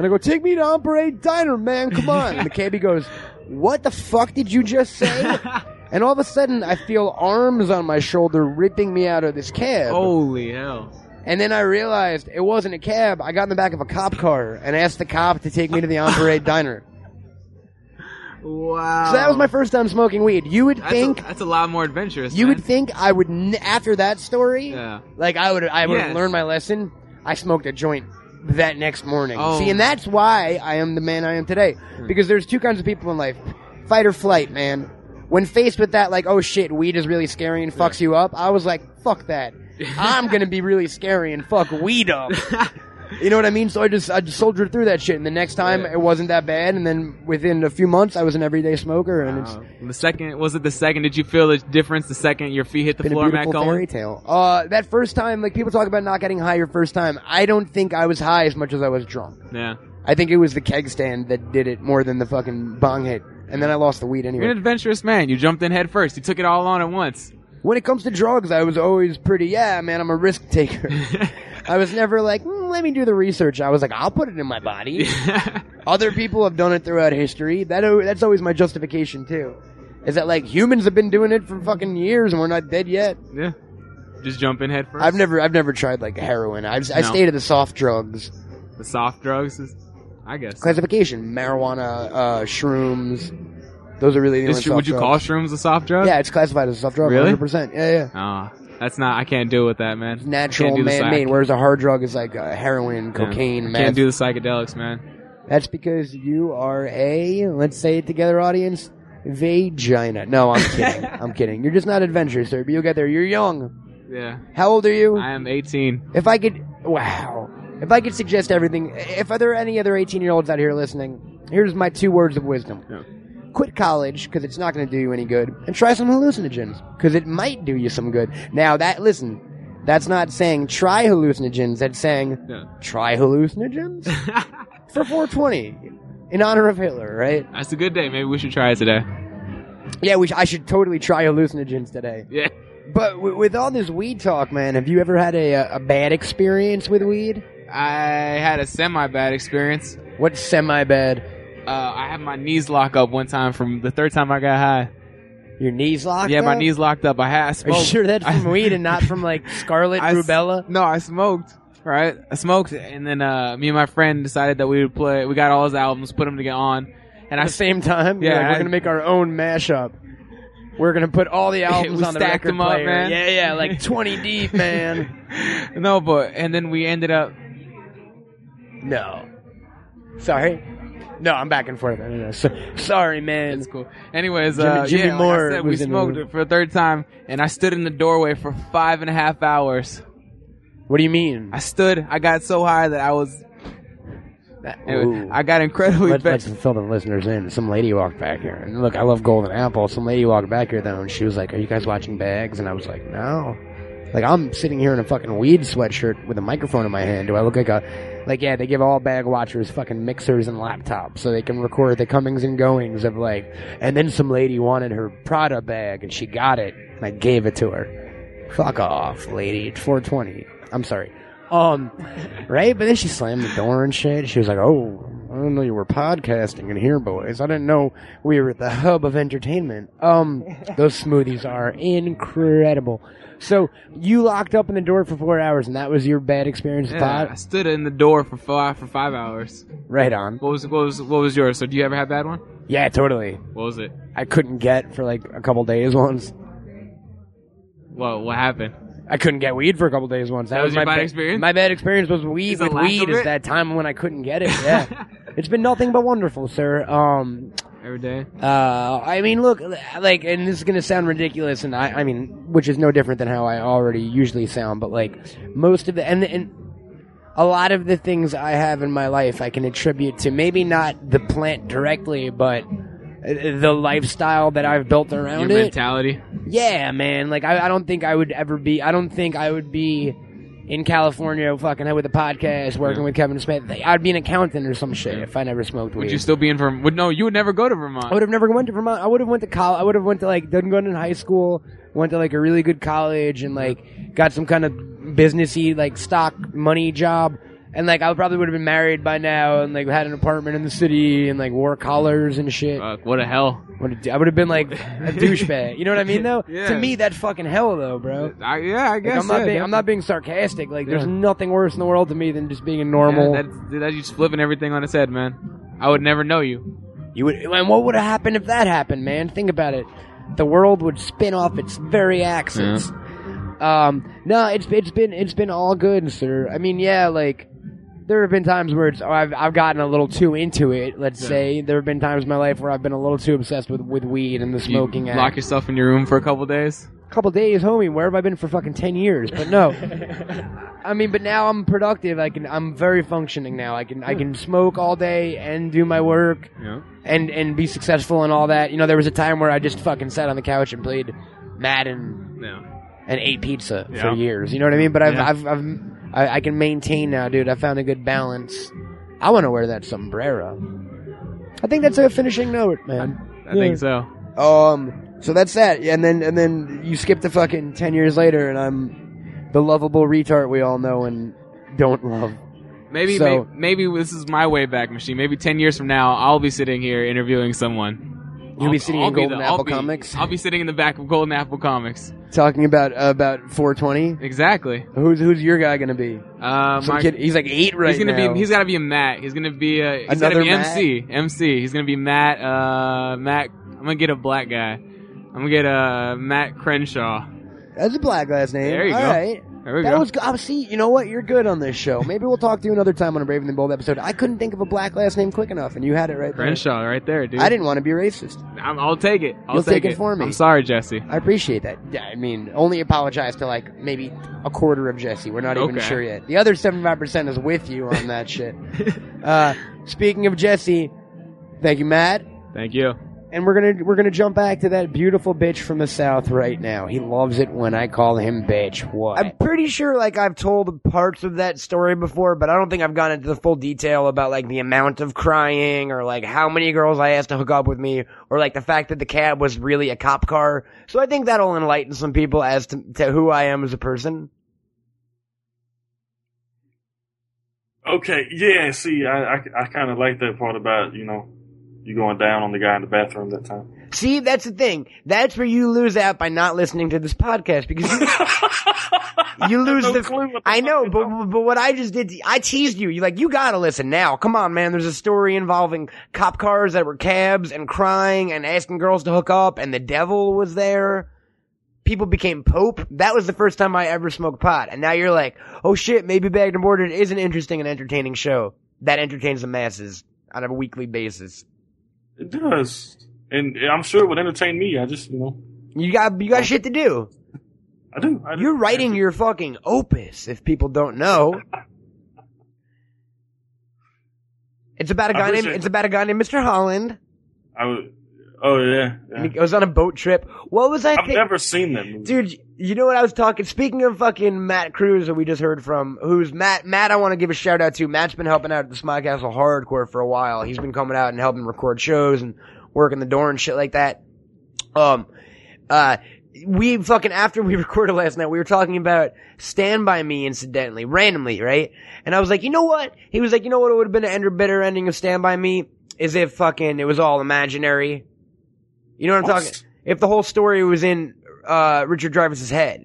And I go, take me to On Parade Diner, man, come on. And the cabbie goes, what the fuck did you just say? <laughs> and all of a sudden I feel arms on my shoulder ripping me out of this cab. Holy hell. And then I realized it wasn't a cab. I got in the back of a cop car and asked the cop to take me to the On Parade Diner. Wow. So that was my first time smoking weed. You would That's think a, that's a lot more adventurous. You man. would think I would n- after that story, Yeah. like I would I would have Yes. learned my lesson. I smoked a joint that next morning. Oh. See, and that's why I am the man I am today. Hmm. Because there's two kinds of people in life: fight or flight, man. When faced with that, like, oh shit, weed is really scary and fucks you up, I was like, fuck that. <laughs> I'm gonna be really scary and fuck weed up. <laughs> You know what I mean? So I just I just soldiered through that shit, and the next time Yeah. it wasn't that bad, and then within a few months I was an everyday smoker, and it's Uh, the second was it the second? Did you feel the difference the second your feet hit the floor, a Matt beautiful fairy tale. Uh, that first time, like people talk about not getting high your first time. I don't think I was high as much as I was drunk. Yeah. I think it was the keg stand that did it more than the fucking bong hit. And then I lost the weed You're an adventurous man. You jumped in head first. You took it all on at once. When it comes to drugs, I was always pretty, yeah, man, I'm a risk taker. <laughs> I was never like, "Mm, let me do the research. I was like, I'll put it in my body. <laughs> Other people have done it throughout history. That that's always my justification too. Is that like humans have been doing it for fucking years and we're not dead yet? yeah. Just jump in head first. I've never I've never tried like heroin. I've, I No. stay to the soft drugs. the soft drugs. Is, I guess. classification: marijuana, uh, shrooms. Those are really the Is only sh- would you call shrooms a soft drug? Yeah, it's classified as a soft drug. Really? 100%. Yeah, yeah. Ah, that's not. I can't deal with that, man. Natural, Can't do the man-made. Whereas a hard drug is like uh, heroin, Yeah. cocaine, meth. Can't do the psychedelics, man. That's because you are a. Let's say it together, audience. vagina. No, I'm <laughs> kidding. I'm kidding. You're just not adventurous, sir. But you'll get there. You're young. Yeah. How old are you? I am 18. If I could, wow. If I could suggest everything, if there are any other 18 year olds out here listening, here's my two words of wisdom. Yeah. Quit college because it's not going to do you any good, and try some hallucinogens because it might do you some good. Now that listen, that's not saying try hallucinogens. That's saying try hallucinogens <laughs> for 420 in honor of Hitler, right? That's a good day. Maybe we should try it today. Yeah, we sh- I should totally try hallucinogens today. Yeah. But w- with all this weed talk, man, have you ever had a, a bad experience with weed? I had a semi bad experience. What semi bad? Uh, I had my knees lock up one time from the third time I got high. Your knees locked yeah, my up? knees locked up. I had I Are you sure that's from I- <laughs> weed and not from like scarlet I s- rubella? No, I smoked. Right, I smoked, and then uh, me and my friend decided that we would play. We got all his albums, put them together on, and At I the same time, Yeah, we're I- gonna make our own mashup. We're gonna put all the <laughs> albums We on the stacked record them up, player. man. Yeah, yeah, like <laughs> twenty deep, man. no, but and then we ended up. No, sorry. No, I'm back and forth. So, sorry, man. It's cool. Anyways, Jimmy- uh, Jimmy yeah, like Moore I said, we was in the smoked it for a third time, and I stood in the doorway for five and a half hours. What do you mean? I stood. I got so high that I was. Anyway, I got incredibly bad. let's fill the listeners in. Some lady walked back here, and look, I love Golden Apple. Some lady walked back here though, and she was like, "Are you guys watching Bags?" And I was like, "No." Like I'm sitting here in a fucking weed sweatshirt with a microphone in my hand. Do I look like a like? Yeah, they give all bag watchers fucking mixers and laptops so they can record the comings and goings of like. And then some lady wanted her Prada bag, and she got it, and I gave it to her. Fuck off, lady. It's 420. I'm sorry. Um, right? But then she slammed the door and shit. She was like, "Oh, I didn't know you were podcasting in here, boys. I didn't know we were at the hub of entertainment." Um, those smoothies are incredible. So you locked up in the door for four hours, and that was your bad experience with Yeah, I stood in the door for five for five hours. Right on. What was what was what was yours? So do you ever have that one? Yeah, totally. What was it? I couldn't get for like a couple days once. Well, what happened? I couldn't get weed for a couple days once. That, That was your my bad ba- experience? My bad experience was weed Is with weed. Is that time when I couldn't get it? <laughs> Yeah, it's been nothing but wonderful, sir. Um, Every day. Uh, I mean, look, like, and this is gonna sound ridiculous, and I, I mean, which is no different than how I already usually sound, but like, most of the, and, and a lot of the things I have in my life I can attribute to maybe not the plant directly, but uh, the lifestyle that I've built around Your it. mentality. Yeah, man. Like, I, I don't think I would ever be, I don't think I would be in California fucking with a podcast working with Kevin Smith. I'd be an accountant or some shit if I never smoked weed. Would you still be in Vermont? Would no? You would never go to Vermont. I would have never went to Vermont. I would have went to college. I would have went to like done gone in high school. Went to like a really good college and like got some kind of businessy like stock money job. And like I probably would have been married by now and like had an apartment in the city and like wore collars and shit. Fuck, what a hell. What a- I would have been like a douchebag. You know what I mean though? <laughs> Yeah. To me that's fucking hell though, bro. I, yeah, I Like, guess. I'm not yeah, being I'm not being sarcastic. Like there's nothing worse in the world to me than just being a Yeah, normal. that's, that's just flipping everything on its head, man. I would never know you. You would, and what would have happened if that happened, man? Think about it. The world would spin off its very axis. Um, no, it's it's been it's been all good, sir. I mean, yeah, like there have been times where it's oh, I've I've gotten a little too into it. Let's Yeah. say there have been times in my life where I've been a little too obsessed with with weed and the Do you smoking. lock yourself in your room for a couple days. A couple days, homie. Where have I been for fucking ten years? But no, <laughs> I mean, but now I'm productive. I can I'm very functioning now. I can I can smoke all day and do my work Yeah. and and be successful and all that. You know, there was a time where I just fucking sat on the couch and played Madden Yeah. and ate pizza for years. You know what I mean? But I've Yeah. I've, I've I, I can maintain now, dude. I found a good balance. I want to wear that sombrero. I think that's a finishing note, man. I think so. Um, so that's that. And then and then you skip the fucking ten years later, and I'm the lovable retard we all know and don't love. Maybe, So- maybe maybe this is my way back machine. Maybe ten years from now, I'll be sitting here interviewing someone. You'll be I'll- sitting I'll in Golden the- Apple I'll be- Comics, I'll be sitting in the back of Golden Apple Comics. talking about about 420. Exactly. Who's who's your guy gonna be? Uh, Some my- kid. He's like eight right he's gonna now. be. He's got to be a Matt. He's gonna be a. He's Another gotta be Matt? MC. MC. He's gonna be Matt. Uh, Matt. I'm gonna get a black guy. I'm gonna get uh Matt Crenshaw. That's a black last name. There you All go. right. There we That go. was good. Oh, see, you know what? You're good on this show. Maybe we'll talk to you another time on a Brave and the Bold episode. I couldn't think of a black last name quick enough, and you had it right there. Crenshaw right there, dude. I didn't want to be racist. I'm, I'll take it. I'll You'll take it for me. I'm sorry, Jesse. I appreciate that. Yeah, I mean, only apologize to like maybe a quarter of Jesse. We're not even Okay. sure yet. The other 75% is with you on that shit. Uh, speaking of Jesse, thank you, Matt. Thank you. And we're gonna we're gonna jump back to that beautiful bitch from the south right now. He loves it when I call him bitch. What? I'm pretty sure like I've told parts of that story before, but I don't think I've gone into the full detail about like the amount of crying or like how many girls I asked to hook up with me or like the fact that the cab was really a cop car. So I think that'll enlighten some people as to, to who I am as a person. Okay, yeah. See, I I, I kind of like that part about you know you going down on the guy in the bathroom that time. See, that's the thing. That's where you lose out by not listening to this podcast because you, <laughs> you lose No the. I know, but but what I just did, I teased you. You like you gotta listen now. Come on, man. There's a story involving cop cars that were cabs and crying and asking girls to hook up, and the devil was there. People became pope. That was the first time I ever smoked pot, and now you're like, oh shit, maybe Bagged and Boarded is an interesting and entertaining show that entertains the masses on a weekly basis. It does, and I'm sure it would entertain me. I just you know You got you got um, shit to do. I do. I do. You're writing your fucking opus, if people don't know. It's about a guy named it's about a guy named Mr. Holland. I would. Oh yeah. And yeah. he goes on a boat trip. What was I I've never seen them. Dude, you know what I was talking? Speaking of fucking Matt Cruz, that we just heard from, who's Matt? Matt, I want to give a shout out to. Matt's been helping out at the Smod Castle Hardcore for a while. He's been coming out and helping record shows and working the door and shit like that. Um, uh, we fucking after we <laughs> recorded last night, we were talking about Stand by Me, incidentally, randomly, right? And I was like, you know what? He was like, you know what? It would have been an ender better ending of Stand by Me is if fucking it was all imaginary. You know what I'm What? talking? If the whole story was in uh, Richard Dreyfuss's head,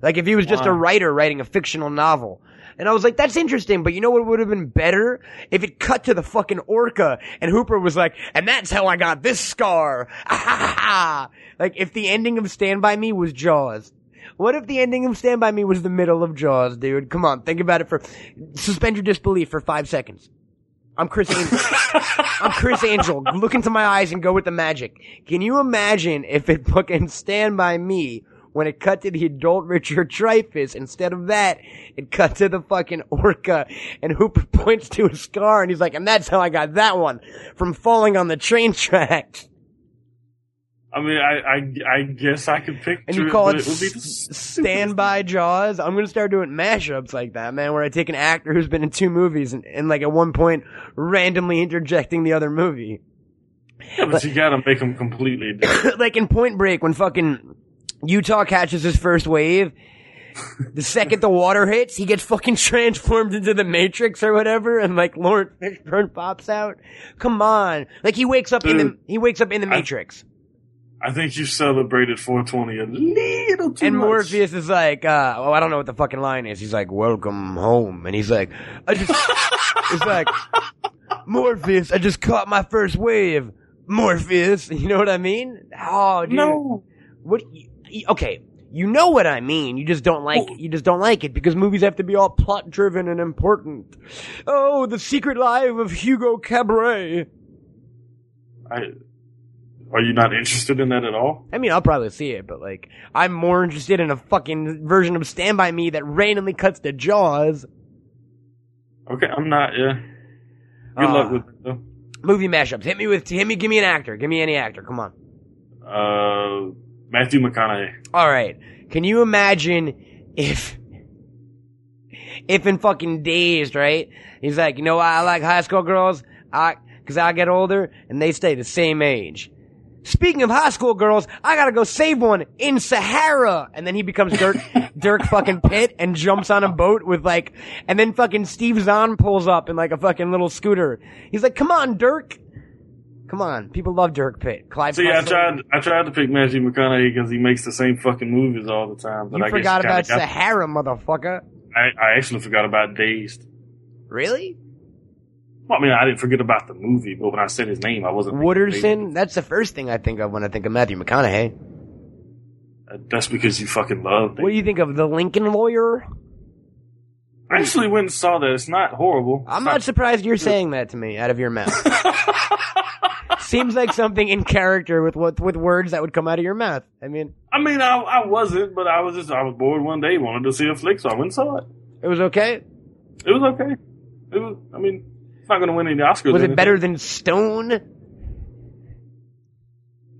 like if he was just a writer writing a fictional novel. And I was like, that's interesting, but you know what would have been better? If it cut to the fucking orca and Hooper was like, and that's how I got this scar. Ah, like if the ending of Stand By Me was Jaws. What if the ending of Stand By Me was the middle of Jaws, dude? Come on, think about it for, suspend your disbelief for five seconds. I'm Criss Angel. I'm Criss Angel. Look into my eyes and go with the magic. Can you imagine if it fucking Stand By Me when it cut to the adult Richard Dreyfuss, instead of that, it cut to the fucking orca and Hooper <laughs> points to a scar and he's like, and that's how I got that one from falling on the train tracks. I mean, I, I, I guess I could picture And you call but it, would be the S- stupidest Stand By Jaws. I'm gonna start doing mashups like that, man, where I take an actor who's been in two movies and, and like at one point randomly interjecting the other movie. Yeah, but you gotta make them completely <coughs> different. like in Point Break when fucking Utah catches his first wave. The second the water hits, he gets fucking transformed into the Matrix or whatever, and like Laurence Fishburne pops out. Come on, like he wakes up in the he wakes up in the Matrix, I think you celebrated 420 a little too and much. Morpheus is like, uh, oh, I don't know what the fucking line is. He's like, "Welcome home," and he's like, "I just," <laughs> it's like, Morpheus, I just caught my first wave. Morpheus, <laughs> you know what I mean? Oh, dude. No. What? Okay, you know what I mean. You just don't like. You just don't like it because movies have to be all plot driven and important. Oh, the secret life of Hugo Cabret. I, are you not interested in that at all? I mean, I'll probably see it, but like, I'm more interested in a fucking version of Stand by Me that randomly cuts to Jaws. Okay, I'm not. Yeah. Good Uh, luck with it though. Movie mashups. Hit me with. Hit me. Give me an actor. Give me any actor. Come on. Uh, Matthew McConaughey. All right. Can you imagine if, if in fucking dazed, right? He's like, you know why I like high school girls? I, cause I get older and they stay the same age. Speaking of high school girls, I gotta go save one in Sahara. And then he becomes Dirk, <laughs> Dirk fucking Pitt and jumps on a boat with like, and then fucking Steve Zahn pulls up in like a fucking little scooter. He's like, come on, Dirk. Come on. People love Dirk Pitt. Clive See, I tried. I tried to pick Matthew McConaughey because he makes the same fucking movies all the time. But You I forgot guess about kinda got- Sahara, motherfucker. I, I actually forgot about Dazed. Really? Well, I mean, I didn't forget about the movie, but when I said his name, I wasn't. Wooderson? That's the first thing I think of when I think of Matthew McConaughey. Uh, that's because you fucking love What do you think of the Lincoln Lawyer? I actually went and saw that. It's not horrible. I'm not surprised you're saying that to me out of your mouth. <laughs> Seems like something in character with what with words that would come out of your mouth. I mean, I mean, I, I wasn't, but I was just I was bored one day, wanted to see a flick, so I went and saw it. it was okay. It was okay. It was. I mean, not going to win any Oscars. Was it better than Stone?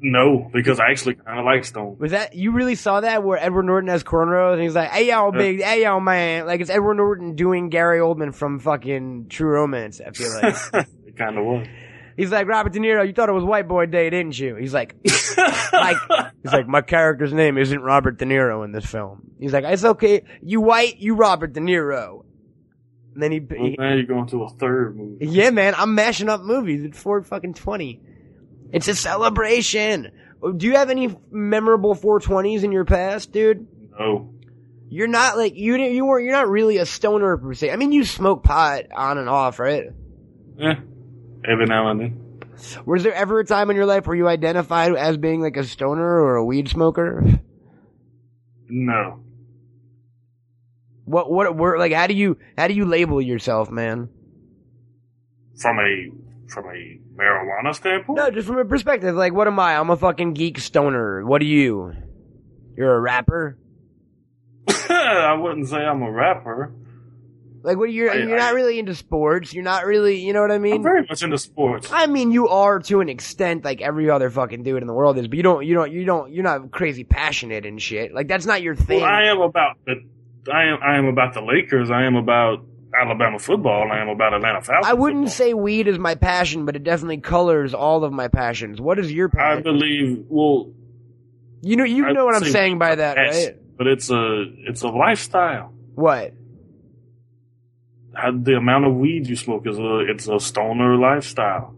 No, because I actually kind of like Stone. Was that you really saw that where Edward Norton has cornrows and he's like, "Hey y'all, big, hey y'all, man!" Like it's Edward Norton doing Gary Oldman from fucking True Romance. I feel like <laughs> it kind of was. he's like Robert De Niro. You thought it was White Boy Day, didn't you? He's like, like he's like, my character's name isn't Robert De Niro in this film. He's like, it's okay. You white, you Robert De Niro. And then he, Well, he now you're going to a third movie. yeah, man, I'm mashing up movies at four fucking twenty. It's a celebration. Do you have any memorable 420s in your past, dude? No. You're not like you didn't- you weren't you're not really a stoner per se. I mean, you smoke pot on and off, right? Yeah. Every now and then. Was there ever a time in your life where you identified as being like a stoner or a weed smoker? No. What what were like? How do you how do you label yourself, man? From a from a marijuana standpoint. No, just from a perspective. Like, what am I? I'm a fucking geek stoner. What are you? You're a rapper. <laughs> I wouldn't say I'm a rapper. Like, what? You're I- you're not really into sports. You're not really. You know what I mean? I'm very much into sports. I mean, you are to an extent, like every other fucking dude in the world is, but you don't, you don't, you don't, you're not crazy passionate and shit. Like that's not your thing. Well, I am about the. I am. I am about the Lakers. I am about Alabama football. I am about Atlanta Falcons. I wouldn't say weed is my passion, but it definitely colors all of my passions. What is your I passion? believe. Well, You know, you I know what I'm say saying by that, yes, right? But it's a. It's a lifestyle. What? How, the amount of weed you smoke is a. It's a stoner lifestyle.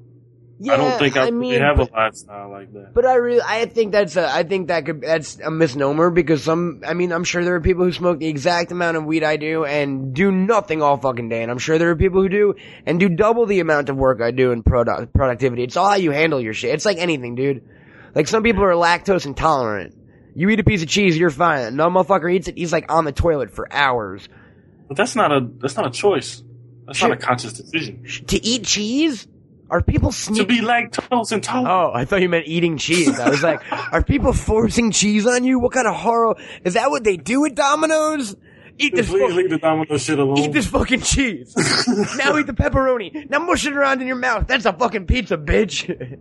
I don't think I, I mean, have but- a lifestyle like that. But I really, I think that's a, I think that could, that's a misnomer because some, I mean, I'm sure there are people who smoke the exact amount of weed I do and do nothing all fucking day. And I'm sure there are people who do and do double the amount of work I do in product, productivity. It's all how you handle your shit. It's like anything, dude. Like some people are lactose intolerant. You eat a piece of cheese, you're fine. No motherfucker eats it, he's like on the toilet for hours. But that's not a. That's not a choice. That's not a conscious decision. To eat cheese? Are people sneaking? To be lactose intolerant. Oh, I thought you meant eating cheese. I was like, <laughs> are people forcing cheese on you? What kind of horror? Is that what they do at Domino's? Eat this, Please fu- leave the Domino shit alone. eat this fucking cheese. <laughs> now eat the pepperoni. Now mush it around in your mouth. That's a fucking pizza, bitch. <laughs>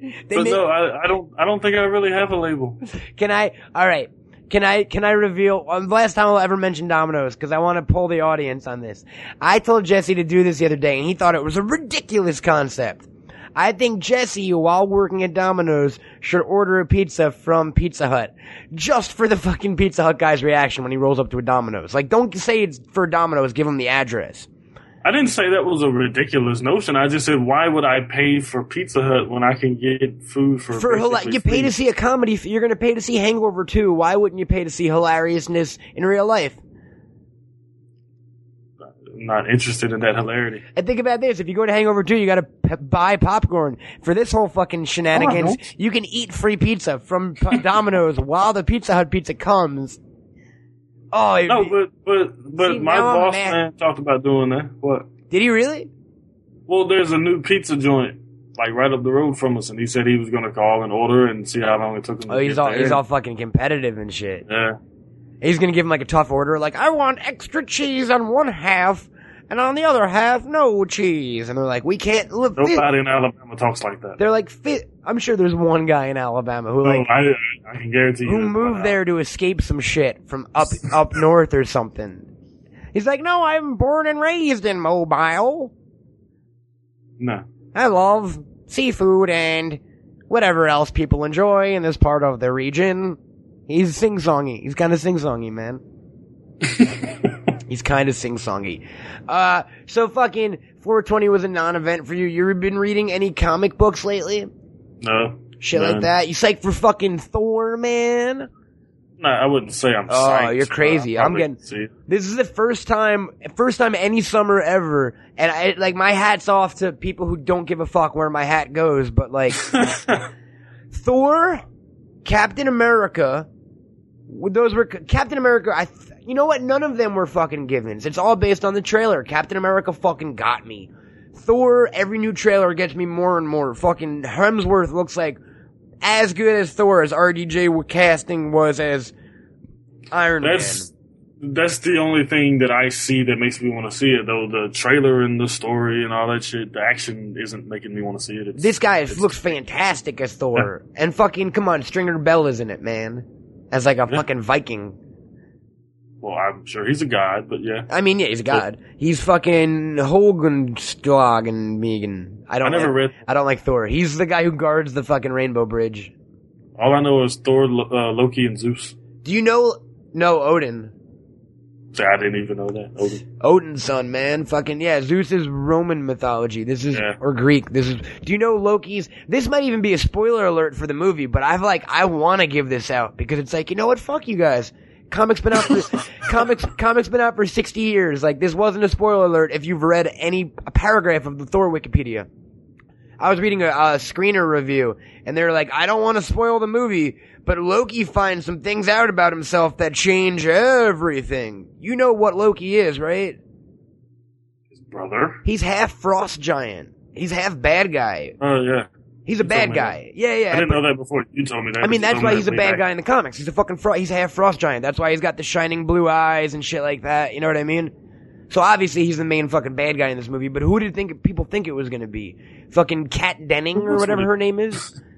they but make- no, I, I don't. I don't think I really have a label. Can I? All right. Can I? Can I reveal? The last time I'll ever mention Domino's because I want to pull the audience on this. I told Jesse to do this the other day, and he thought it was a ridiculous concept. I think Jesse, while working at Domino's, should order a pizza from Pizza Hut just for the fucking Pizza Hut guy's reaction when he rolls up to a Domino's. Like, don't say it's for Domino's. Give him the address. I didn't say that was a ridiculous notion. I just said, why would I pay for Pizza Hut when I can get food for For hila- you pay to see a comedy. You're going to pay to see Hangover 2. Why wouldn't you pay to see hilariousness in real life? I'm not interested in that hilarity. And think about this: if you go to Hangover Two, you got to p- buy popcorn for this whole fucking shenanigans. Oh, you can eat free pizza from P- <laughs> Domino's while the Pizza Hut pizza comes. Oh, No, be- but but but See, my boss man talked about doing that. What? did he really? Well, there's a new pizza joint like right up the road from us, and he said he was going to call and order and see how long it took him. Oh, to he's get all there. he's all fucking competitive and shit. yeah. He's gonna give him like a tough order, like I want extra cheese on one half, and on the other half, no cheese. And they're like, we can't. Look, Nobody in Alabama talks like that. they're like, fit. I'm sure there's one guy in Alabama who No, like I I can guarantee you. who there's moved one there to escape some shit from up up north or something. He's like, no, I'm born and raised in Mobile. No. I love seafood and whatever else people enjoy in this part of the region. He's sing songy. He's kind of sing songy, man. <laughs> He's kind of sing songy. Uh, so fucking 420 was a non-event for you. You been reading any comic books lately? No. Shit like that. You psyched for fucking Thor, man? No, I wouldn't say I'm. Oh, psyched, you're crazy. I'm getting- see. This is the first time, first time any summer ever, and I like my hat's off to people who don't give a fuck where my hat goes. But like <laughs> Thor Captain America. Those were Captain America. I, you know what? None of them were fucking givens. It's all based on the trailer. Captain America fucking got me. Thor. Every new trailer gets me more and more. Fucking Hemsworth looks like as good as Thor as RDJ casting was as Iron That's Man. that's the only thing that I see that makes me want to see it. Though the trailer and the story and all that shit, the action isn't making me want to see it. It's, This guy is- looks fantastic as Thor. And fucking, come on, Stringer Bell is in it, man. As like a Yeah. fucking Viking. Well, I'm sure he's a god, but yeah, I mean, yeah, he's a god. He's fucking Hogan Stog and Megan. I don't I never like, read. I don't like Thor. He's the guy who guards the fucking Rainbow Bridge. All I know is Thor, uh, Loki, and Zeus. Do you know? No, Odin. I didn't even know that. Odin. Odin's son, man. Fucking yeah, Zeus is Roman mythology. This is Yeah. or Greek. This is. Do you know Loki's? This might even be a spoiler alert for the movie, but I've like I want to give this out because it's like you know what? Fuck you guys. Comics been out for <laughs> comics. Comics been out for sixty years. Like this wasn't a spoiler alert if you've read any a paragraph of the Thor Wikipedia. I was reading a, a screener review, and they're like, I don't want to spoil the movie, but Loki finds some things out about himself that change everything. You know what Loki is, right? His brother. He's half frost giant. He's half bad guy. Oh yeah. He's a bad guy. Yeah, yeah. I didn't know that before you told me that. I mean, that's why he's a bad guy in the comics. He's a fucking fro- he's half frost giant. That's why he's got the shining blue eyes and shit like that. You know what I mean? So obviously he's the main fucking bad guy in this movie. But who did think people think it was gonna be? Fucking Kat Denning or whatever her name is. <laughs>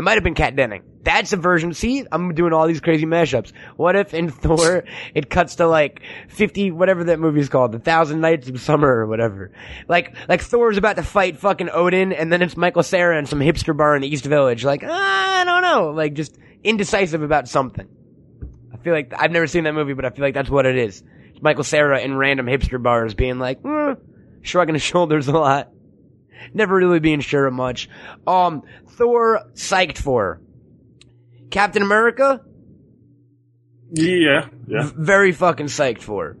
It might have been Kat Denning. That's a version. See, I'm doing all these crazy mashups. What if in <laughs> Thor it cuts to like 50, whatever that movie's called, The Thousand Nights of Summer or whatever. Like, like Thor's about to fight fucking Odin and then it's Michael Cera in some hipster bar in the East Village. Like, ah, I don't know. Like, just indecisive about something. I feel like, I've never seen that movie, but I feel like that's what it is. It's Michael Cera in random hipster bars being like, mm, shrugging his <laughs> shoulders a lot. Never really being sure of much. Um, Thor psyched for. Captain America, Yeah, yeah. very fucking psyched for.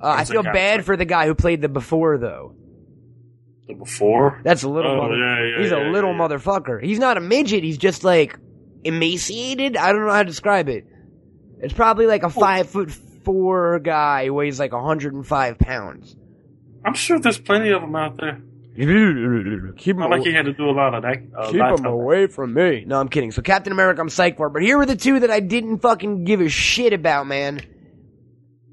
Uh, I feel bad for the guy who played the before though. The before. That's a little Oh, yeah, yeah, He's a yeah, little yeah. motherfucker. He's not a midget, he's just like emaciated. I don't know how to describe it. It's probably like a five foot four guy who weighs like 105 pounds. I'm sure there's plenty of them out there. Keep Not like he had to do a lot of that. Uh, Keep that them away from me. No, I'm kidding. So Captain America, I'm psyched for. But here were the two that I didn't fucking give a shit about, man.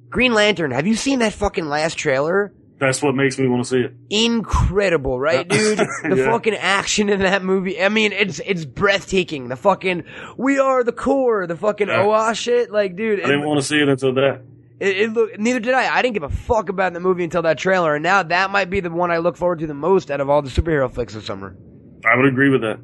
Green Lantern. Have you seen that fucking last trailer? That's what makes me want to see it. Incredible, right, dude? <laughs> The Yeah. fucking action in that movie. I mean, it's it's breathtaking. The fucking we are the Corps. The fucking Yeah. OA shit. Like, dude, I didn't it, want to see it until that. It, it look, neither did I. I didn't give a fuck about the movie until that trailer, and now that might be the one I look forward to the most out of all the superhero flicks this summer. I would agree with that.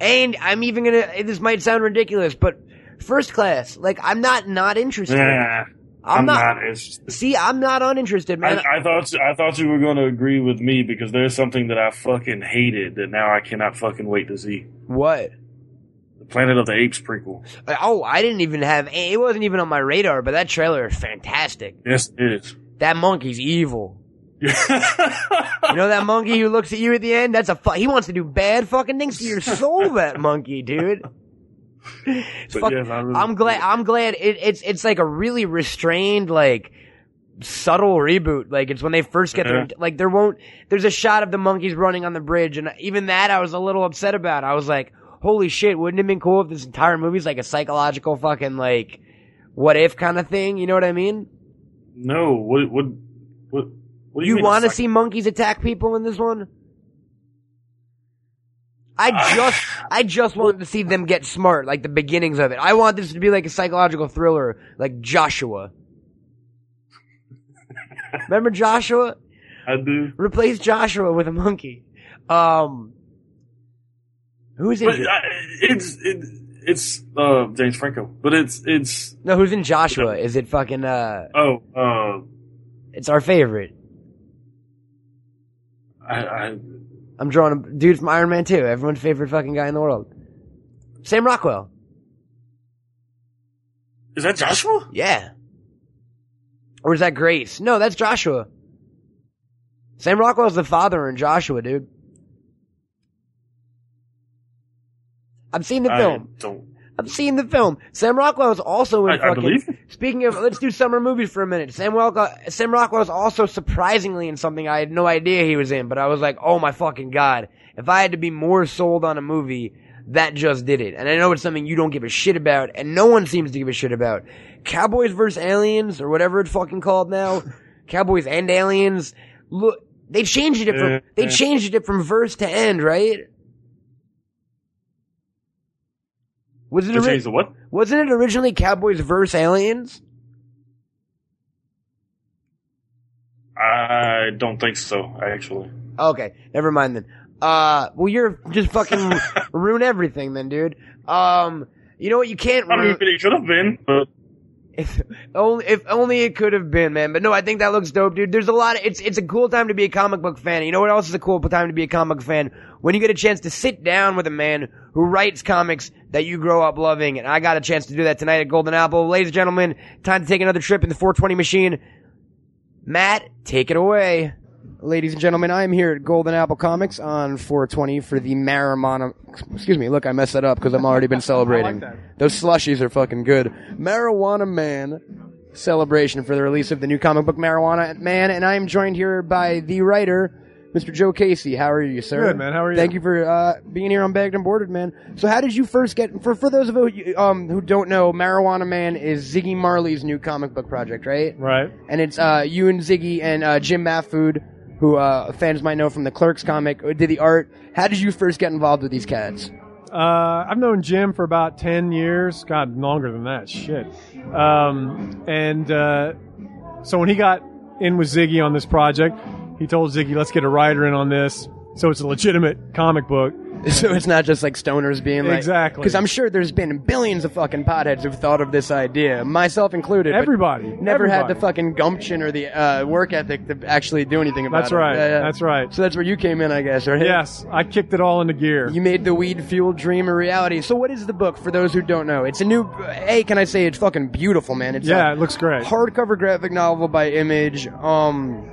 And I'm even gonna. This might sound ridiculous, but first class. Like I'm not not interested. Yeah, I'm, I'm not. not interested. See, I'm not uninterested, man. I, I thought I thought you were going to agree with me because there's something that I fucking hated that now I cannot fucking wait to see. what? Planet of the Apes prequel. Oh, I didn't even have. It wasn't even on my radar, but that trailer is fantastic. Yes, it is. That monkey's evil. You know that monkey who looks at you at the end? That's a fu- he wants to do bad fucking things to your soul. <laughs> That monkey, dude. Fuck- yes, really- I'm glad. I'm glad. It, it's it's like a really restrained, like subtle reboot. Like it's when they first get Uh-huh. there. Like there won't. There's a shot of the monkeys running on the bridge, and even that I was a little upset about. I was like, holy shit! Wouldn't it have been cool if this entire movie's like a psychological fucking like what if kind of thing? You know what I mean? no, what what what? what do you, You want to like- see monkeys attack people in this one? I <sighs> just, I just wanted to see them get smart, like the beginnings of it. I want this to be like a psychological thriller, like Joshua. Remember Joshua? <laughs> I do. Replace Joshua with a monkey. Um, who's in? It's it, it's uh James Franco, but it's it's no, who's in Joshua? Is it fucking? Uh, oh uh it's our favorite. I, I I'm drawing a dude from Iron Man 2, everyone's favorite fucking guy in the world. Sam Rockwell. is that Joshua? Yeah. Or is that Grace? No, that's Joshua. Sam Rockwell's the father in Joshua, dude. I've seen the film. I don't. I've seen the film. Sam Rockwell is also in I- I believe. Speaking of, let's do summer movies for a minute. Sam Rockwell, Sam Rockwell is also surprisingly in something I had no idea he was in, but I was like, oh my fucking god! If I had to be more sold on a movie, that just did it. And I know it's something you don't give a shit about, and no one seems to give a shit about. Cowboys vs Aliens, or whatever it's fucking called now. <laughs> Cowboys and Aliens. Look, they changed it from they changed it from verse to end, right? Was it They ori- the what? wasn't it originally Cowboys vs Aliens? I don't think so. Actually, Okay, never mind then. Uh, well, you're just fucking <laughs> ruin everything then, dude. Um, you know what? You can't I mean, it should have been, but If only, if only it could have been, man. But no, I think that looks dope, dude. There's a lot of, it's, it's a cool time to be a comic book fan. You know what else is a cool time to be a comic book fan? When you get a chance to sit down with a man who writes comics that you grow up loving. And I got a chance to do that tonight at Golden Apple. Ladies and gentlemen, time to take another trip in the 420 machine. Matt, take it away. Ladies and gentlemen, I am here at Golden Apple Comics on 420 for the Marijuana. Excuse me, look, I messed that up because I've already been <laughs> celebrating. Those slushies are fucking good. Marijuana Man celebration for the release of the new comic book Marijuana Man, and I am joined here by the writer, Mr. Joe Casey. How are you, sir? Good, man. How are you? Thank you for uh, being here on Bagged and Boarded, man. So, how did you first get? For for those of you um, who don't know, Marijuana Man is Ziggy Marley's new comic book project, right? Right. and it's uh, you and Ziggy and uh, Jim Mahfood, who uh, fans might know from the Clerks comic, uh, did the art. How did you first get involved with these cats? Uh, I've known Jim for about 10 years. God, longer than that. Shit. Um, and uh, so when he got in with Ziggy on this project, he told Ziggy, let's get a writer in on this. So it's a legitimate comic book. <laughs> So it's not just like stoners being like Exactly. Because I'm sure there's been billions of fucking potheads who've thought of this idea, myself included. Everybody. never had the fucking gumption or the uh, work ethic to actually do anything about That's it. That's right. Yeah, yeah. That's right. So that's where you came in, I guess, right? Yes, I kicked it all into gear. You made the weed fueled dream a reality. So what is the book for those who don't know? It's a new. Hey, can I say it's fucking beautiful, man? It's yeah, a it looks great. hardcover graphic novel by Image. Um,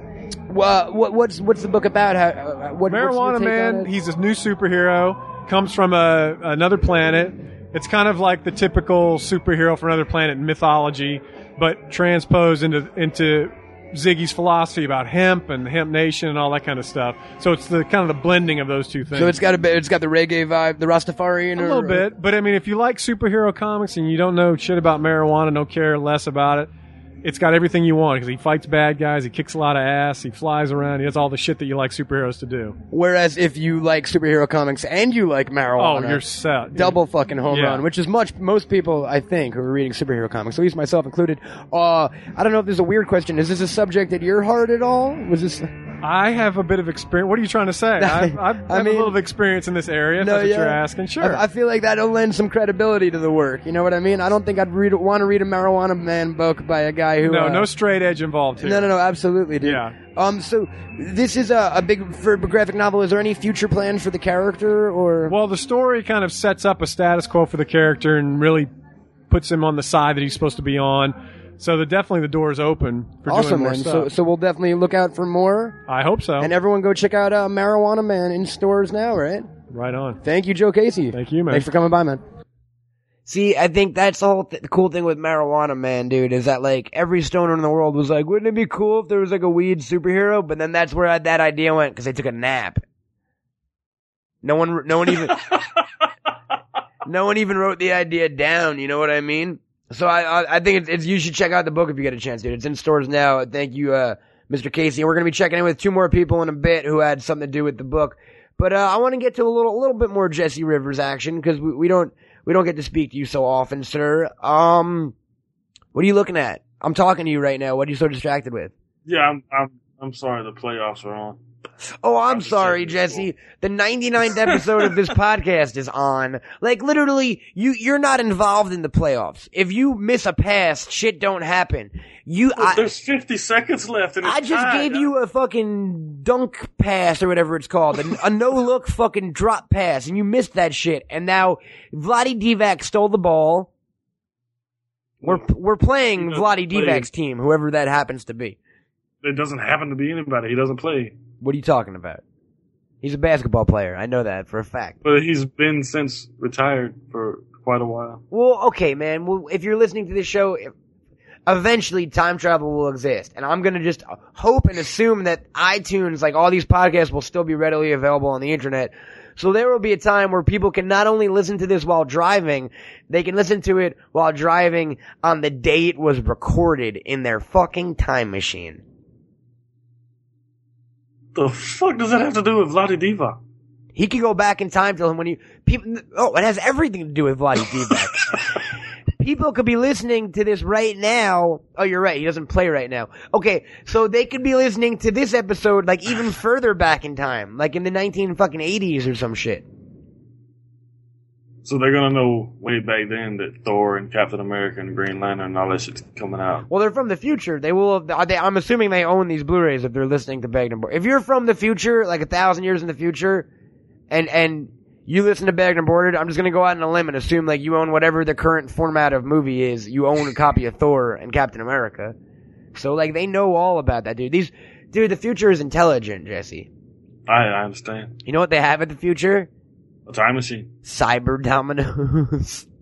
wha- what what's what's the book about? How, uh, what, Marijuana Man, he's a new superhero, comes from a, another planet. It's kind of like the typical superhero from another planet mythology, but transposed into into Ziggy's philosophy about hemp and the hemp nation and all that kind of stuff. So it's the kind of the blending of those two things. So it's got a bit. It's got the reggae vibe, the Rastafarian. a or- little bit, but I mean, if you like superhero comics and you don't know shit about marijuana, don't care less about it, it's got everything you want because he fights bad guys, he kicks a lot of ass, he flies around, he does all the shit that you like superheroes to do. Whereas if you like superhero comics and you like marijuana, Oh, you're set. double fucking home Yeah. run, which is much most people I think who are reading superhero comics, at least myself included. Uh, I don't know if this is a weird question. Is this a subject at your heart at all? Was this? I have a bit of experience. What are you trying to say? <laughs> I've, I've I have mean- a little experience in this area. If No, that's what yeah. you're asking. Sure. I, I feel like that'll lend some credibility to the work. You know what I mean? I don't think I'd read want to read a marijuana man book by a guy who. no, uh, no straight edge involved here. No, no, no, absolutely, dude. Yeah. Um, so this is a, a big for graphic novel. Is there any future plan for the character, or Well, the story kind of sets up a status quo for the character and really puts him on the side that he's supposed to be on. So the, definitely the door is open for awesome, doing more man? So, so we'll definitely look out for more. I hope so. And everyone go check out uh, Marijuana Man in stores now, right? right on. Thank you, Joe Casey. Thank you, man. Thanks for coming by, man. See, I think that's the whole th- the cool thing with marijuana, man, dude, is that like every stoner in the world was like, wouldn't it be cool if there was like a weed superhero? But then that's where I, that idea went because they took a nap. No one, no one even, <laughs> no one even wrote the idea down. You know what I mean? So I, I, I think it's, it's, you should check out the book if you get a chance, dude. It's in stores now. Thank you, uh, Mr. Casey. And we're gonna be checking in with two more people in a bit who had something to do with the book. But uh, I want to get to a little, a little bit more Jesse Rivers action because we, we don't, we don't get to speak to you so often, sir. Um, what are you looking at? I'm talking to you right now. What are you so distracted with? yeah, I'm I'm I'm sorry the playoffs are on. Oh, I'm sorry, Jesse. The 99th episode of this <laughs> podcast is on. Like literally, you you're not involved in the playoffs. If you miss a pass, shit don't happen. You, Look, I, there's 50 seconds left, and I just tied. gave you a fucking dunk pass or whatever it's called, a, a no <laughs> look fucking drop pass, and you missed that shit. And now Vlade Divac stole the ball. We're hmm. we're playing Vlade play. Divac's team, whoever that happens to be. It doesn't happen to be anybody. He doesn't play. What are you talking about? He's a basketball player. I know that for a fact. But he's been since retired for quite a while. Well, okay, man. Well, if you're listening to this show, eventually time travel will exist, and I'm gonna just hope and assume that iTunes, like all these podcasts, will still be readily available on the internet. So there will be a time where people can not only listen to this while driving, they can listen to it while driving on the day it was recorded in their fucking time machine. The fuck does that have to do with Vlade Diva? He can go back in time to him when he people. Oh, it has everything to do with Vlade Divac. <laughs> people could be listening to this right now. Oh, you're right. He doesn't play right now. Okay, so they could be listening to this episode like even <sighs> further back in time, like in the 19 fucking 80s or some shit. So they're gonna know way back then that Thor and Captain America and Green Lantern and all that shit's coming out. Well, they're from the future. They will. They, I'm assuming they own these Blu-rays if they're listening to Bagged and Boarded. If you're from the future, like a thousand years in the future, and and you listen to Bagged and Boarded, I'm just gonna go out on a limb and assume like you own whatever the current format of movie is. You own a copy of Thor and Captain America, so like they know all about that, dude. These, dude, the future is intelligent, Jesse. I, I understand. You know what they have at the future? A time machine. Cyber dominoes. <laughs>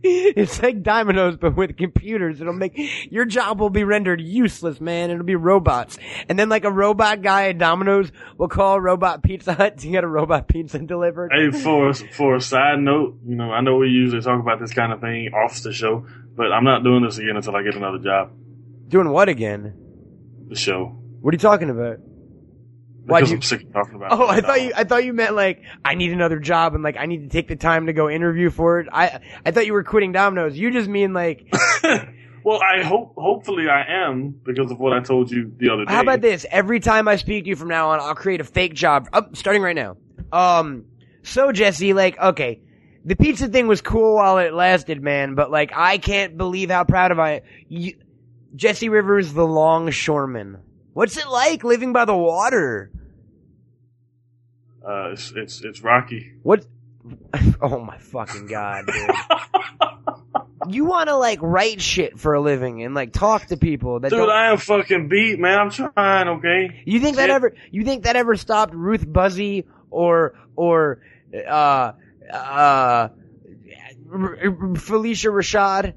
<laughs> it's like dominoes, but with computers. It'll make your job will be rendered useless, man. It'll be robots, and then like a robot guy at Domino's will call Robot Pizza Hut to get a robot pizza delivered. Hey, <laughs> for for a side note, you know, I know we usually talk about this kind of thing off the show, but I'm not doing this again until I get another job. Doing what again? The show. What are you talking about? Why'd Because you- I'm sick of talking about. Oh, I thought now. you. I thought you meant like I need another job and like I need to take the time to go interview for it. I I thought you were quitting Domino's. You just mean like <laughs> Well, I hope, hopefully, I am because of what I told you the other day. How about this? Every time I speak to you from now on, I'll create a fake job. Up, starting right now. Um, so Jesse, like, okay, the pizza thing was cool while it lasted, man. But like, I can't believe how proud of I. You, Jesse Rivers, the longshoreman. What's it like living by the water? Uh, it's it's it's Rocky. What? <laughs> Oh my fucking god, dude. <laughs> you want to like write shit for a living and like talk to people that Dude, don't. I am fucking beat, man. I'm trying, okay? You think that ever? You think that ever stopped Ruth Buzzi or or uh uh Phylicia Rashad?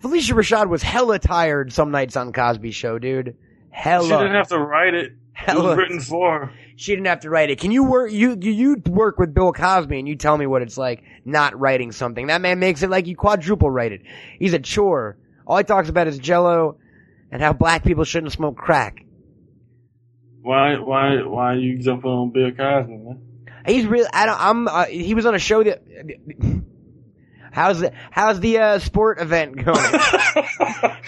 Phylicia Rashad was hella tired some nights on Cosby Show, dude. Hella. She didn't have to write it. It was written for her. She didn't have to write it. Can you work? You you work with Bill Cosby and you tell me what it's like not writing something. That man makes it like you quadruple write it. He's a chore. All he talks about is Jello and how black people shouldn't smoke crack. Why why why are you jumping on Bill Cosby, man? He's really. I don't. I'm. Uh, he was on a show that. How's the How's the uh, sport event going? <laughs>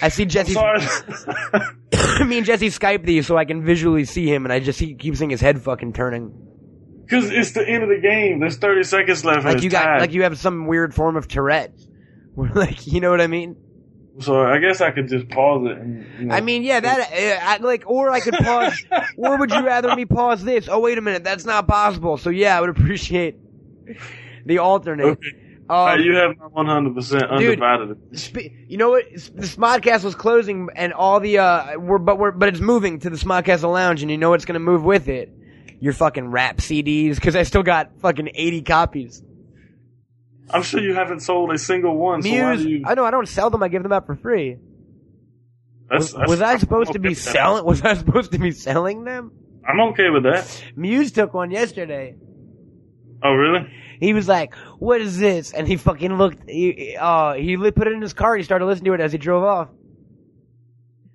I see Jesse. <laughs> Me and Jesse Skype these so I can visually see him, and I just he keeps seeing his head fucking turning. Because it's the end of the game. There's 30 seconds left. Like you got, tied. like you have some weird form of Tourette. <laughs> Like, you know what I mean? So I guess I could just pause it. And, you know, I mean, yeah, that uh, I, like, or I could pause. or would you rather me pause this? Oh, wait a minute, that's not possible. So yeah, I would appreciate the alternate. Okay. Um, Uh, you have 100% undivided. Spe- you know what? The Smodcastle was closing, and all the uh, we're but we're but it's moving to the Smodcast Lounge, and you know what's gonna move with it? Your fucking rap CDs, because I still got fucking eighty copies. I'm sure you haven't sold a single one. So Mewes, you? I know I don't sell them; I give them out for free. That's, Was, that's- was I I'm supposed to be selling? Was I supposed to be selling them? I'm okay with that. Mewes took one yesterday. Oh, really? He was like, "What is this?" And he fucking looked. He, uh, he put it in his car. and He started listening to it as he drove off.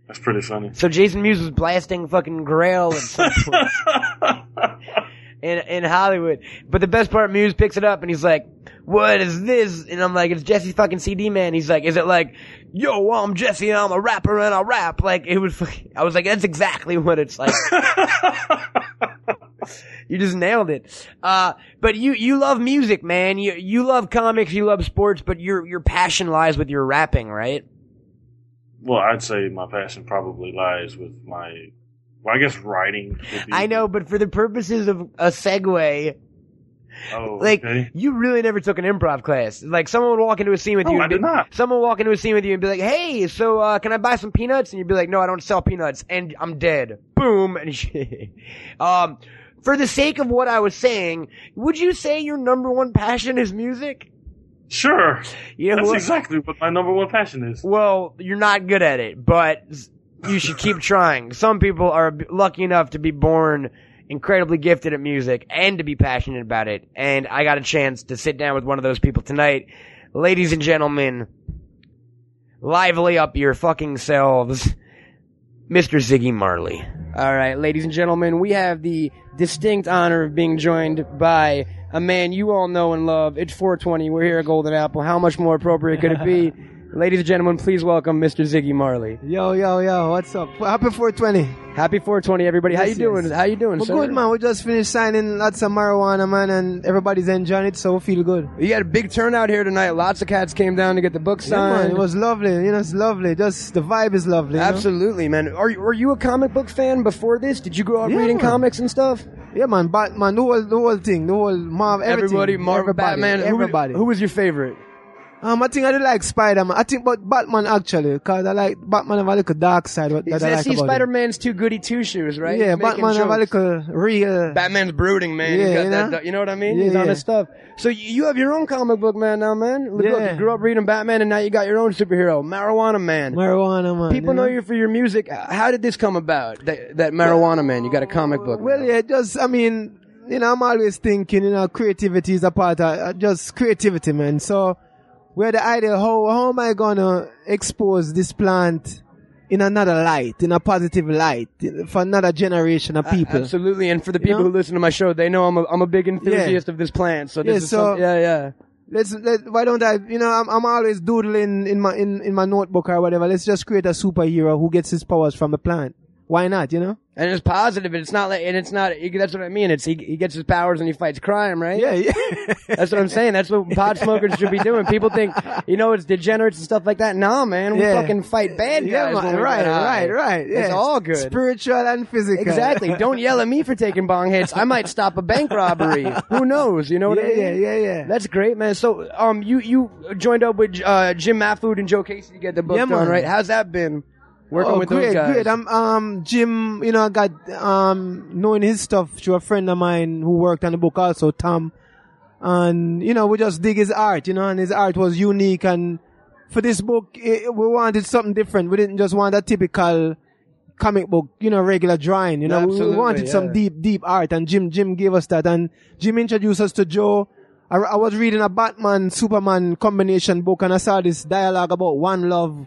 That's pretty funny. So Jason Mewes was blasting fucking Grail at some <laughs> point in in Hollywood. But the best part, Mewes picks it up and he's like, "What is this?" And I'm like, "It's Jesse's fucking CD, man." He's like, "Is it like, yo, I'm Jesse and I'm a rapper and I rap?" Like it was. I was like, "That's exactly what it's like." <laughs> <laughs> You just nailed it. Uh, but you, you love music, man. You, you love comics, you love sports, but your, your passion lies with your rapping, right? Well, I'd say my passion probably lies with my. Well, I guess writing. I know, but for the purposes of a segue, Oh, like okay. you really never took an improv class. Like someone would walk into a scene with No, you. I and be. Someone would walk into a scene with you and be like, "Hey, so uh, can I buy some peanuts?" And you'd be like, "No, I don't sell peanuts," and I'm dead. Boom, and <laughs> um, for the sake of what I was saying, would you say your number one passion is music? Sure. Yeah, That's well- exactly what my number one passion is. Well, you're not good at it, but you should keep <laughs> trying. Some people are lucky enough to be born incredibly gifted at music and to be passionate about it. And I got a chance to sit down with one of those people tonight. Ladies and gentlemen, lively up your fucking selves. Mr. Ziggy Marley. All right, ladies and gentlemen, we have the distinct honor of being joined by a man you all know and love. It's 420. We're here at Golden Apple. How much more appropriate could it be? <laughs> ladies and gentlemen, please welcome Mr. Ziggy Marley. Yo, yo, yo, what's up? Happy 420. Happy 420, everybody. How Yes, you doing? yes. How you doing, We're sir? good, man. We just finished signing lots of marijuana, man, and everybody's enjoying it, so we feel good. You had a big turnout here tonight. Lots of cats came down to get the book Yeah, signed. man, it was lovely. You know, it's lovely. Just the vibe is lovely. you know? Absolutely, man. Are you, were you a comic book fan before this? Did you grow up Yeah, reading man. comics and stuff? Yeah, man. Batman, the whole, the whole thing, the whole Marvel, everything. Everybody, Marvel, everybody, Batman. Who- everybody. Who, was your favorite? Um, I think I did like Spider Man. I think, but Batman actually, because I like Batman have a little dark side what- that I like see about Spider. Man's too goody two shoes, right? Yeah, He's Batman have a little real. Batman's brooding, man. Yeah, you that, know? you know what I mean? Yeah, He's on his stuff. So you have your own comic book man now, man. Look, Yeah. you grew up reading Batman, and now you got your own superhero, Marijuana Man. Marijuana man. People you know you for your music. How did this come about? That, that Marijuana Man. You got a comic book. Well, yeah, just I mean, you know, I'm always thinking, you know, creativity is a part of uh, just creativity, man. So we had the idea, how how am I gonna expose this plant in another light, in a positive light, for another generation of people? Absolutely, and for the people know? who listen to my show, they know I'm a, I'm a big enthusiast of this plant. So this Yeah, is so- some- yeah, yeah. Let's let why don't I you know I'm I'm always doodling in my in, in my notebook or whatever. Let's just create a superhero who gets his powers from the plant. Why not, you know? And it's positive, and it's not like, and it's not. That's what I mean. It's he, he gets his powers and he fights crime, right? Yeah, yeah. That's what I'm saying. That's what pot smokers should be doing. People think, you know, it's degenerates and stuff like that. Nah, man, we Yeah. fucking fight bad guys. Yeah, we right, right, right. Yeah. It's all good. Spiritual and physical. Exactly. Don't yell at me for taking bong hits. I might stop a bank robbery. Who knows? You know what Yeah, I mean? yeah, yeah, yeah. That's great, man. So, um, you you joined up with uh, Jim Mahfood and Joe Casey to get the book Yeah, done, man. right? How's that been? Working oh, with great, those guys. Great. I'm, um, Jim, you know, I got, um, knowing his stuff through a friend of mine who worked on the book also, Tom. And, you know, we just dig his art, you know, and his art was unique. And for this book, it, we wanted something different. We didn't just want a typical comic book, you know, regular drawing, you know, we- we Absolutely, wanted some deep, deep art. And Jim, Jim gave us that. And Jim introduced us to Joe. I, I was reading a Batman Superman combination book and I saw this dialogue about one love.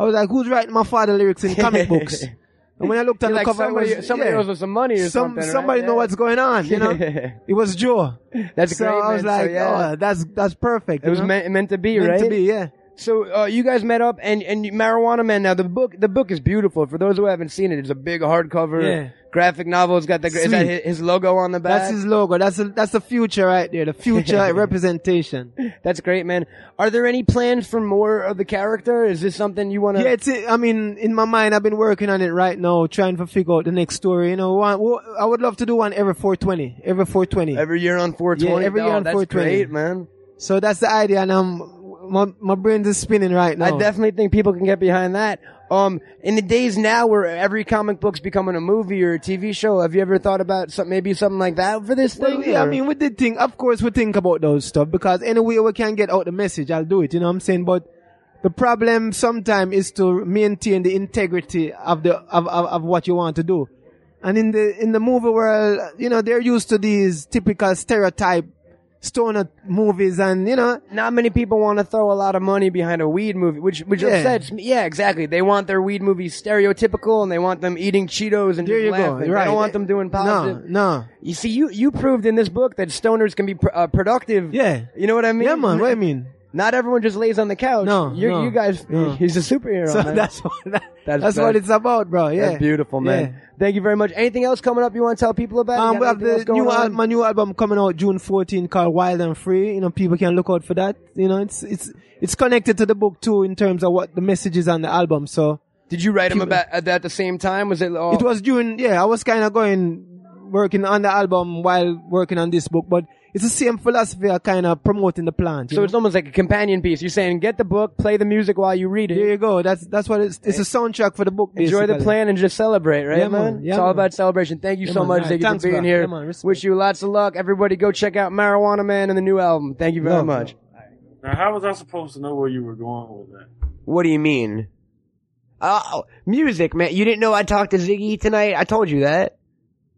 I was like, who's writing my father lyrics in comic books? <laughs> And when I looked at You're the like, cover, somebody, it was, somebody yeah, owes us some money or some, something. right? somebody know Yeah. what's going on, you know? <laughs> it was Joe. That's so great, I was man. So, like, yeah. oh, that's, that's perfect. It was know? meant, meant to be, Meant right? to be, yeah. So uh, you guys met up, and and Marijuana Man. Now the book, the book is beautiful. For those who haven't seen it, it's a big hardcover Yeah. graphic novel. It's got the is that his, his logo on the back. That's his logo. That's the that's the future right there. The future <laughs> representation. That's great, man. Are there any plans for more of the character? Is this something you want to? Yeah, it's. I mean, in my mind, I've been working on it right now, trying to figure out the next story. You know, one, I would love to do one every 420. Every 420. Every year on 420. Yeah, every year Oh, on that's 420. great, man. So that's the idea, and I'm my my brain is spinning right now. I definitely think people can get behind that. Um, in the days now where every comic book's becoming a movie or a TV show, have you ever thought about some, maybe something like that for this Well, thing? yeah, I mean, we did think, of course, we think about those stuff because any way we can get out the message, I'll do it. You know what I'm saying? But the problem sometimes is to maintain the integrity of the of, of, of what you want to do. And in the in the movie world, you know, they're used to these typical stereotype stoner movies, and you know, not many people want to throw a lot of money behind a weed movie, which which Yeah. upsets me. Yeah, exactly. They want their weed movies stereotypical, and they want them eating Cheetos and there just you go. laughing. Right. They don't want them doing positive. No, no. You see, you you proved in this book that stoners can be pr- uh, productive. Yeah. You know what I mean? Yeah, man. What I mean? Not everyone just lays on the couch. No, You're, no, you guys. no. <laughs> He's a superhero. So man. that's what that, <laughs> That's- that's, what it's about, bro. Yeah, beautiful, man. Yeah. Thank you very much. Anything else coming up you want to tell people about? Um, we have the new al- my new album coming out June 14 called Wild and Free. You know, people can look out for that. You know, it's it's it's connected to the book too in terms of what the message is on the album. So Did you write them about at, at the same time? Was it? All, it was during yeah, I was kind of going working on the album while working on this book, but it's the same philosophy of kind of promoting the plant. So know? it's almost like a companion piece. You're saying get the book, play the music while you read it. there you go. That's that's what it's. It's a soundtrack for the book. Enjoy the plan and just celebrate, right, Yeah, man? man. Yeah, it's all man. about celebration. Thank you Yeah, so man. much, Alright, Ziggy, thanks, for being bro. here. Yeah, man. Wish you lots of luck. Everybody go check out Marijuana Man and the new album. Thank you very Love, much. Now, how was I supposed to know where you were going with that? What do you mean? Oh, music, man. You didn't know I talked to Ziggy tonight? I told you that.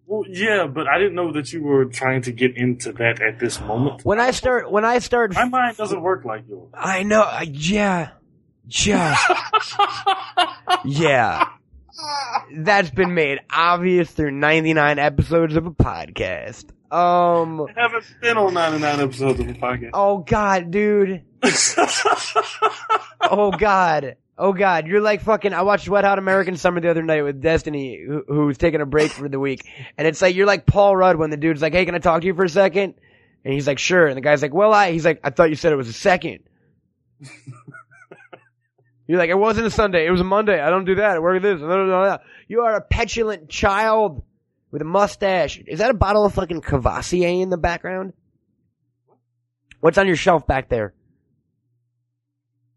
Well, yeah, but I didn't know that you were trying to get into that at this moment. When I start, when I start, My mind doesn't work like yours. I know, I- yeah, just, yeah. That's been made obvious through 99 episodes of a podcast. Um, I haven't been on 99 episodes of a podcast. oh god, dude. <laughs> oh god. Oh god, you're like fucking. I watched Wet Hot American Summer the other night with Destiny, who, who's taking a break for the week, and it's like you're like Paul Rudd when the dude's like, "Hey, can I talk to you for a second? And he's like, "Sure." And the guy's like, "Well, I," he's like, "I thought you said it was a second. <laughs> you're like, "It wasn't a Sunday. It was a Monday. I don't do that. I work this." blah, blah, blah, blah. You are a petulant child with a mustache. Is that a bottle of fucking Courvoisier in the background? What's on your shelf back there?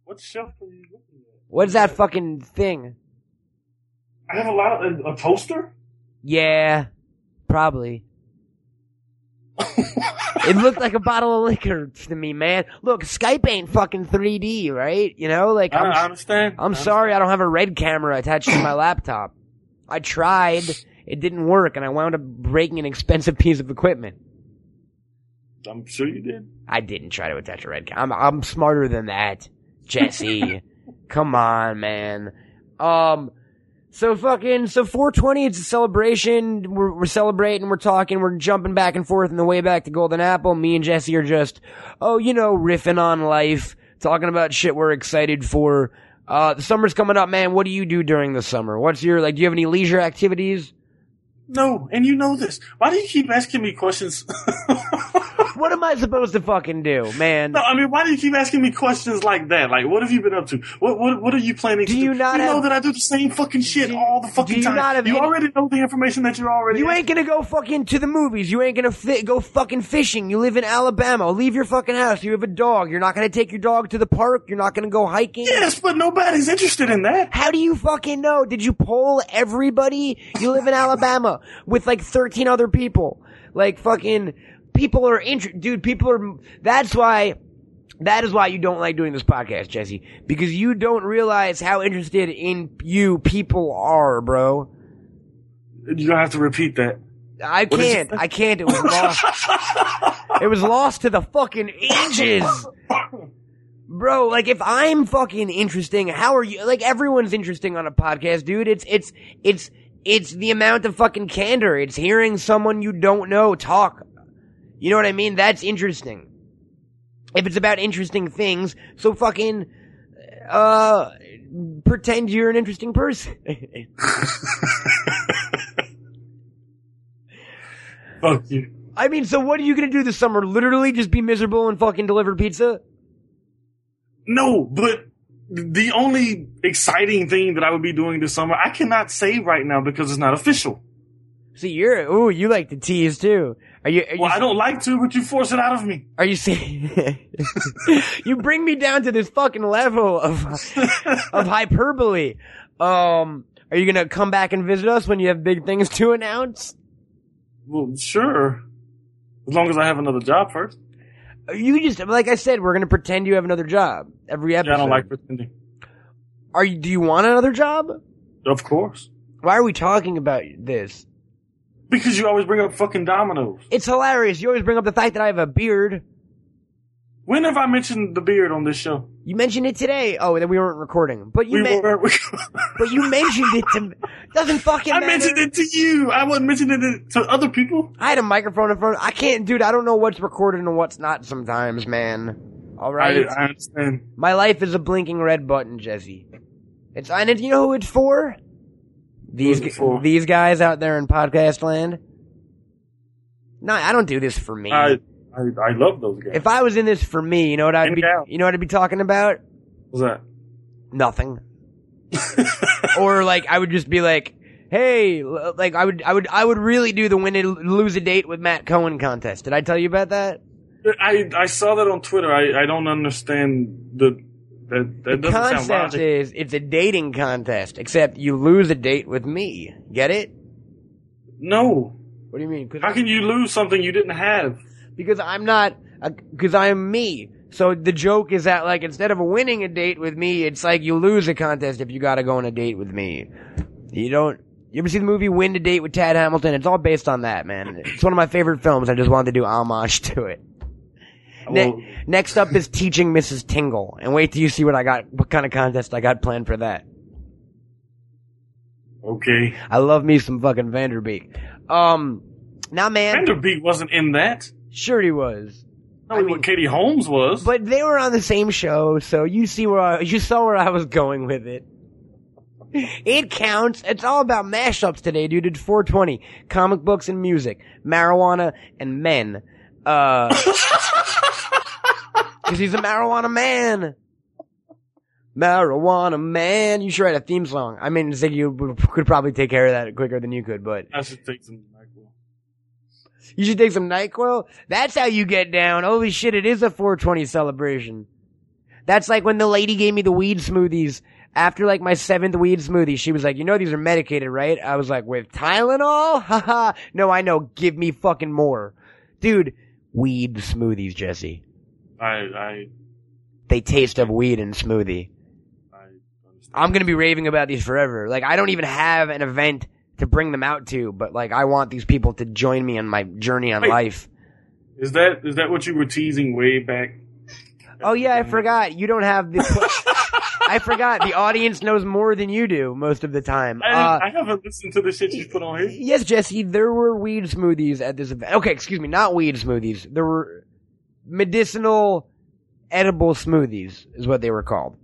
What shelf are you looking at? What's that fucking thing? I have a lot of a, a toaster. Yeah, probably. <laughs> it looked like a bottle of liquor to me, man. Look, Skype ain't fucking 3D, right? You know, like I, I'm, I understand. I'm sorry I don't have a red camera attached to my <coughs> laptop. I tried, it didn't work, and I wound up breaking an expensive piece of equipment. I'm sure you did. I didn't try to attach a red camera. I'm, I'm smarter than that, Jesse. <laughs> Come on, man. Um, so fucking, so 420, it's a celebration. We're, we're celebrating, we're talking, we're jumping back and forth in the way back to Golden Apple. Me and Jesse are just, oh, you know, riffing on life, talking about shit we're excited for. Uh, the summer's coming up, man. What do you do during the summer? What's your, like, do you have any leisure activities? No, and you know this. Why do you keep asking me questions? <laughs> What am I supposed to fucking do, man? no, I mean, why do you keep asking me questions like that? Like, what have you been up to? What what what are you planning Do to you do? not you know that I do the same fucking shit all the fucking you time. have you any- already know the information that you're already. You ain't gonna go fucking to the movies. You ain't gonna fi- go fucking fishing. You live in Alabama. Leave your fucking house. You have a dog. You're not gonna take your dog to the park. You're not gonna go hiking. Yes, but nobody's interested in that. How do you fucking know? Did you poll everybody? You live in Alabama with like 13 other people. Like fucking people are interested. Dude, people are, that's why, that is why you don't like doing this podcast, Jesse. Because you don't realize how interested in you people are, bro. You're gonna have to repeat that. I What can't. I can't. It was lost. it was lost to the fucking ages. Bro, like if I'm fucking interesting, how are you? Like everyone's interesting on a podcast, dude. It's, it's, it's, it's the amount of fucking candor. It's hearing someone you don't know talk. You know what I mean? That's interesting. If it's about interesting things, so fucking, uh, pretend you're an interesting person. <laughs> Fuck you. I mean, so what are you gonna do this summer? Literally just be miserable and fucking deliver pizza? No, but the only exciting thing that I would be doing this summer, I cannot say right now because it's not official. See, you're, ooh, you like to tease too. Are you, are you, Well, I don't like to, but you force it out of me. are you saying, <laughs> you bring me down to this fucking level of, <laughs> of hyperbole. Um, are you gonna come back and visit us when you have big things to announce? Well, sure. As long as I have another job first. You just, like I said, we're gonna pretend you have another job every episode. Yeah, I don't like pretending. Are you, do you want another job? Of course. Why are we talking about this? Because you always bring up fucking dominoes. It's hilarious. You always bring up the fact that I have a beard. When have I mentioned the beard on this show? You mentioned it today. Oh, then we weren't recording. But you We men- were. <laughs> but you mentioned it to me. Doesn't fucking I matter. mentioned it to you. I wasn't mentioning it to other people. I had a microphone in front. I can't, dude. I don't know what's recorded and what's not sometimes, man. All right. I, I understand. My life is a blinking red button, Jesse. It's and it, you know who it's for? These these guys out there in podcast land. No, I don't do this for me. I, I I love those guys. if I was in this for me, you know what I'd And be you know what I'd be talking about? What's that? Nothing. <laughs> or like I would just be like, hey, like I would, I would, I would really do the win and lose a date with Matt Cohen contest. Did I tell you about that? I I saw that on Twitter. I, I don't understand the that that The concept is it's a dating contest, except you lose a date with me. Get it? No. What do you mean? How can you lose something you didn't have? because I'm not because I'm me. So the joke is that like instead of winning a date with me, it's like you lose a contest if you got to go on a date with me. You don't. You ever see the movie Win a Date with Tad Hamilton? It's all based on that, man. It's one of my favorite films. I just wanted to do homage <laughs> to it. Ne- next up is teaching Mrs. Tingle, and wait till you see what I got, what kind of contest I got planned for that. Okay. I love me some fucking Van Der Beek. Um, now man, Van Der Beek wasn't in that. sure he was. I mean, what Katie Holmes was. But they were on the same show, so you see where I, you saw where I was going with it. It counts. It's all about mashups today, dude. It's 420. Comic books and music, marijuana and men. Uh, <laughs> cause he's a marijuana man. Marijuana man. You should write a theme song. I mean, Ziggy would- could probably take care of that quicker than you could, but I should take some. NyQuil. you should take some NyQuil. That's how you get down. Holy shit, it is a 420 celebration. That's like when the lady gave me the weed smoothies. After like my seventh weed smoothie, she was like, you know these are medicated, right? I was like, with Tylenol? <laughs> Haha. no, I know. Give me fucking more. Dude, weed smoothies, Jesse. I I They taste of weed and smoothie. I understand. I'm gonna be raving about these forever. Like, I don't even have an event to bring them out to, but like, I want these people to join me on my journey on Wait. life. Is that is that what you were teasing way back? Oh yeah, I forgot. You don't have the. <laughs> I forgot. The audience knows more than you do most of the time. I, Uh, I haven't listened to the shit you put on here. yes, Jesse, there were weed smoothies at this event. Okay, excuse me, not weed smoothies. There were medicinal, edible smoothies is what they were called.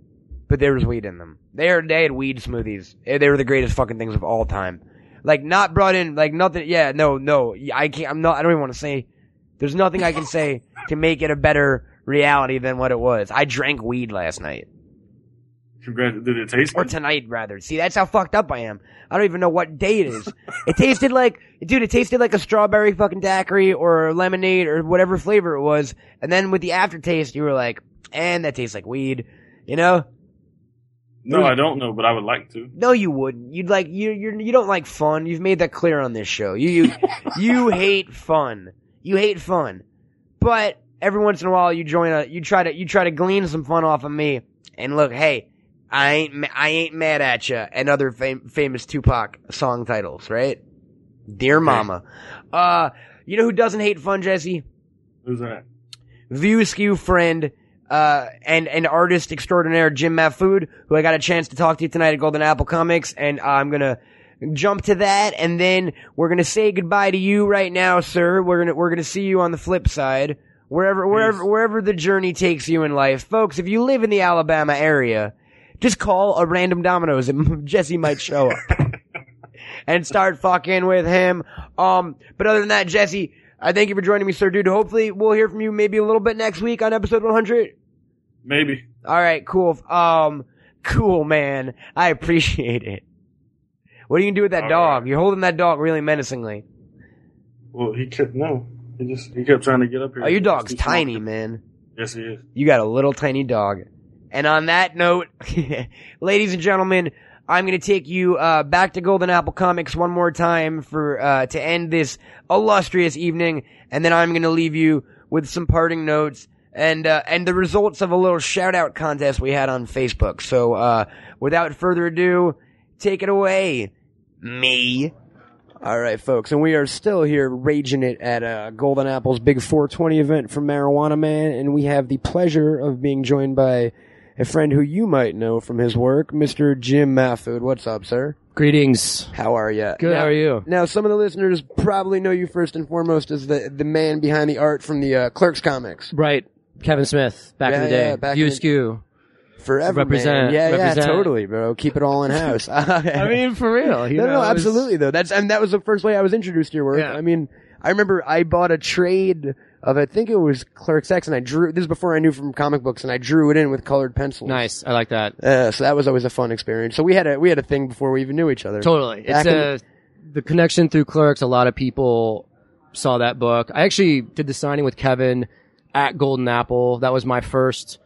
But there was weed in them. They are they had weed smoothies. Eh, They were the greatest fucking things of all time. Like not brought in, like nothing. Yeah, no, no. I can't. I'm not. I don't even want to say. There's nothing I can say to make it a better reality than what it was. I drank weed last night. Congrats. Did it taste or good? tonight rather. See, that's how fucked up I am. I don't even know what day it is. it tasted like, dude, it tasted like a strawberry fucking daiquiri or lemonade or whatever flavor it was. And then with the aftertaste, you were like, and that tastes like weed. You know? No, I don't know, but I would like to. No, you wouldn't. You'd like you you you don't like fun. You've made that clear on this show. You you <laughs> you hate fun. You hate fun. But every once in a while, you join a you try to you try to glean some fun off of me. And look, hey, I ain't I ain't mad at you. And other fam- famous Tupac song titles, right? Dear Mama. Uh, you know who doesn't hate fun, Jesse? Who's that? View Skew friend, uh, and, and artist extraordinaire Jim Mahfood, who I got a chance to talk to tonight at Golden Apple Comics, and I'm gonna jump to that, and then we're gonna say goodbye to you right now, sir. We're gonna, we're gonna see you on the flip side. Wherever, wherever, wherever the journey takes you in life. Folks, if you live in the Alabama area, just call a random Domino's and <laughs> Jesse might show up. <laughs> and start fucking with him. Um, but other than that, Jesse, I thank you for joining me, sir, dude. Hopefully we'll hear from you maybe a little bit next week on episode 100. Maybe. All right, cool. Um, cool, man. I appreciate it. What are you gonna do with that All dog? right. You're holding that dog really menacingly. Well, he kept no. He just he kept trying to get up here. Oh, your dog's tiny, man. Yes, he is. You got a little tiny dog. And on that note, <laughs> ladies and gentlemen, I'm going to take you uh, back to Golden Apple Comics one more time for uh, to end this illustrious evening, and then I'm going to leave you with some parting notes and uh, and the results of a little shout out contest we had on Facebook. So uh, without further ado, take it away, me. All right, folks, and we are still here raging it at uh, Golden Apple's big 420 event for Marijuana Man, and we have the pleasure of being joined by a friend who you might know from his work, Mr. Jim Mahfood. What's up, sir? Greetings. How are you? Good, how are you? Now, some of the listeners probably know you first and foremost as the the man behind the art from the uh, Clerks comics. Right. Kevin Smith, back in the day. yeah, back View in the- Askew. Forever, Represent- man. Yeah, represent. yeah, totally, bro. Keep it all in house. <laughs> <laughs> I mean, for real. No, know, no, was- absolutely though. That's and that was the first way I was introduced to your work. Yeah. I mean, I remember I bought a trade of I think it was Clerks X, and I drew. This is before I knew from comic books, and I drew it in with colored pencils. Nice. I like that. Uh, so that was always a fun experience. So we had a we had a thing before we even knew each other. Totally. It's Back in- uh, the connection through clerks. A lot of people saw that book. I actually did the signing with Kevin at Golden Apple. That was my first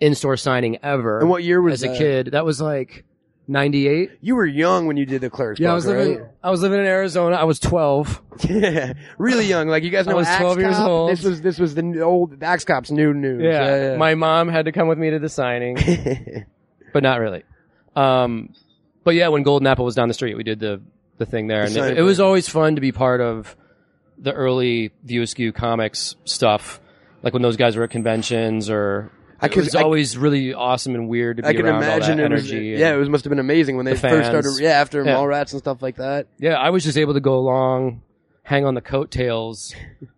in-store signing ever. And what year was as that? a kid? That was like '98. You were young when you did the Clerks. Yeah, I was living. right? I was living in Arizona. I was 12. Yeah, really young. Like you guys know, I was Axe 12 years old. This was this was the old Axe Cops new news. Yeah. My mom had to come with me to the signing, <laughs> but not really. Um, but yeah, when Golden Apple was down the street, we did the the thing there, and it, it was always fun to be part of the early View Askew comics stuff, like when those guys were at conventions or. I it was I- always really awesome and weird to be I can around imagine all that it was. energy. Yeah, it was must have been amazing when they the first started. Yeah, after Yeah. Mallrats and stuff like that. Yeah, I was just able to go along, hang on the coattails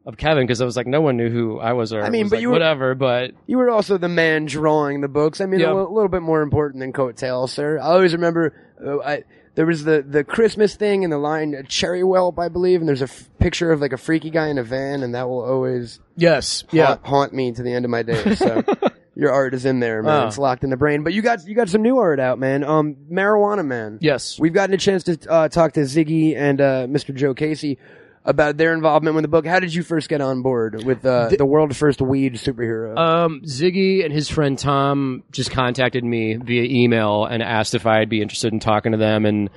of Kevin because I was like, no one knew who I was or I mean, but like, you were- whatever. But You were also the man drawing the books. I mean, Yeah. a li- little bit more important than coattails, sir. I always remember uh, I, there was the the Christmas thing and the line uh, "Cherry Whelp," I believe, and there's a f- picture of like a freaky guy in a van, and that will always yes, haunt, haunt me to the end of my days. So. <laughs> Your art is in there, man. Oh. It's locked in the brain. But you got you got some new art out, man. Um, Marijuana Man. Yes. We've gotten a chance to uh, talk to Ziggy and uh, Mr. Joe Casey about their involvement with the book. How did you first get on board with uh, the world first weed superhero? Um, Ziggy and his friend Tom just contacted me via email and asked if I'd be interested in talking to them. And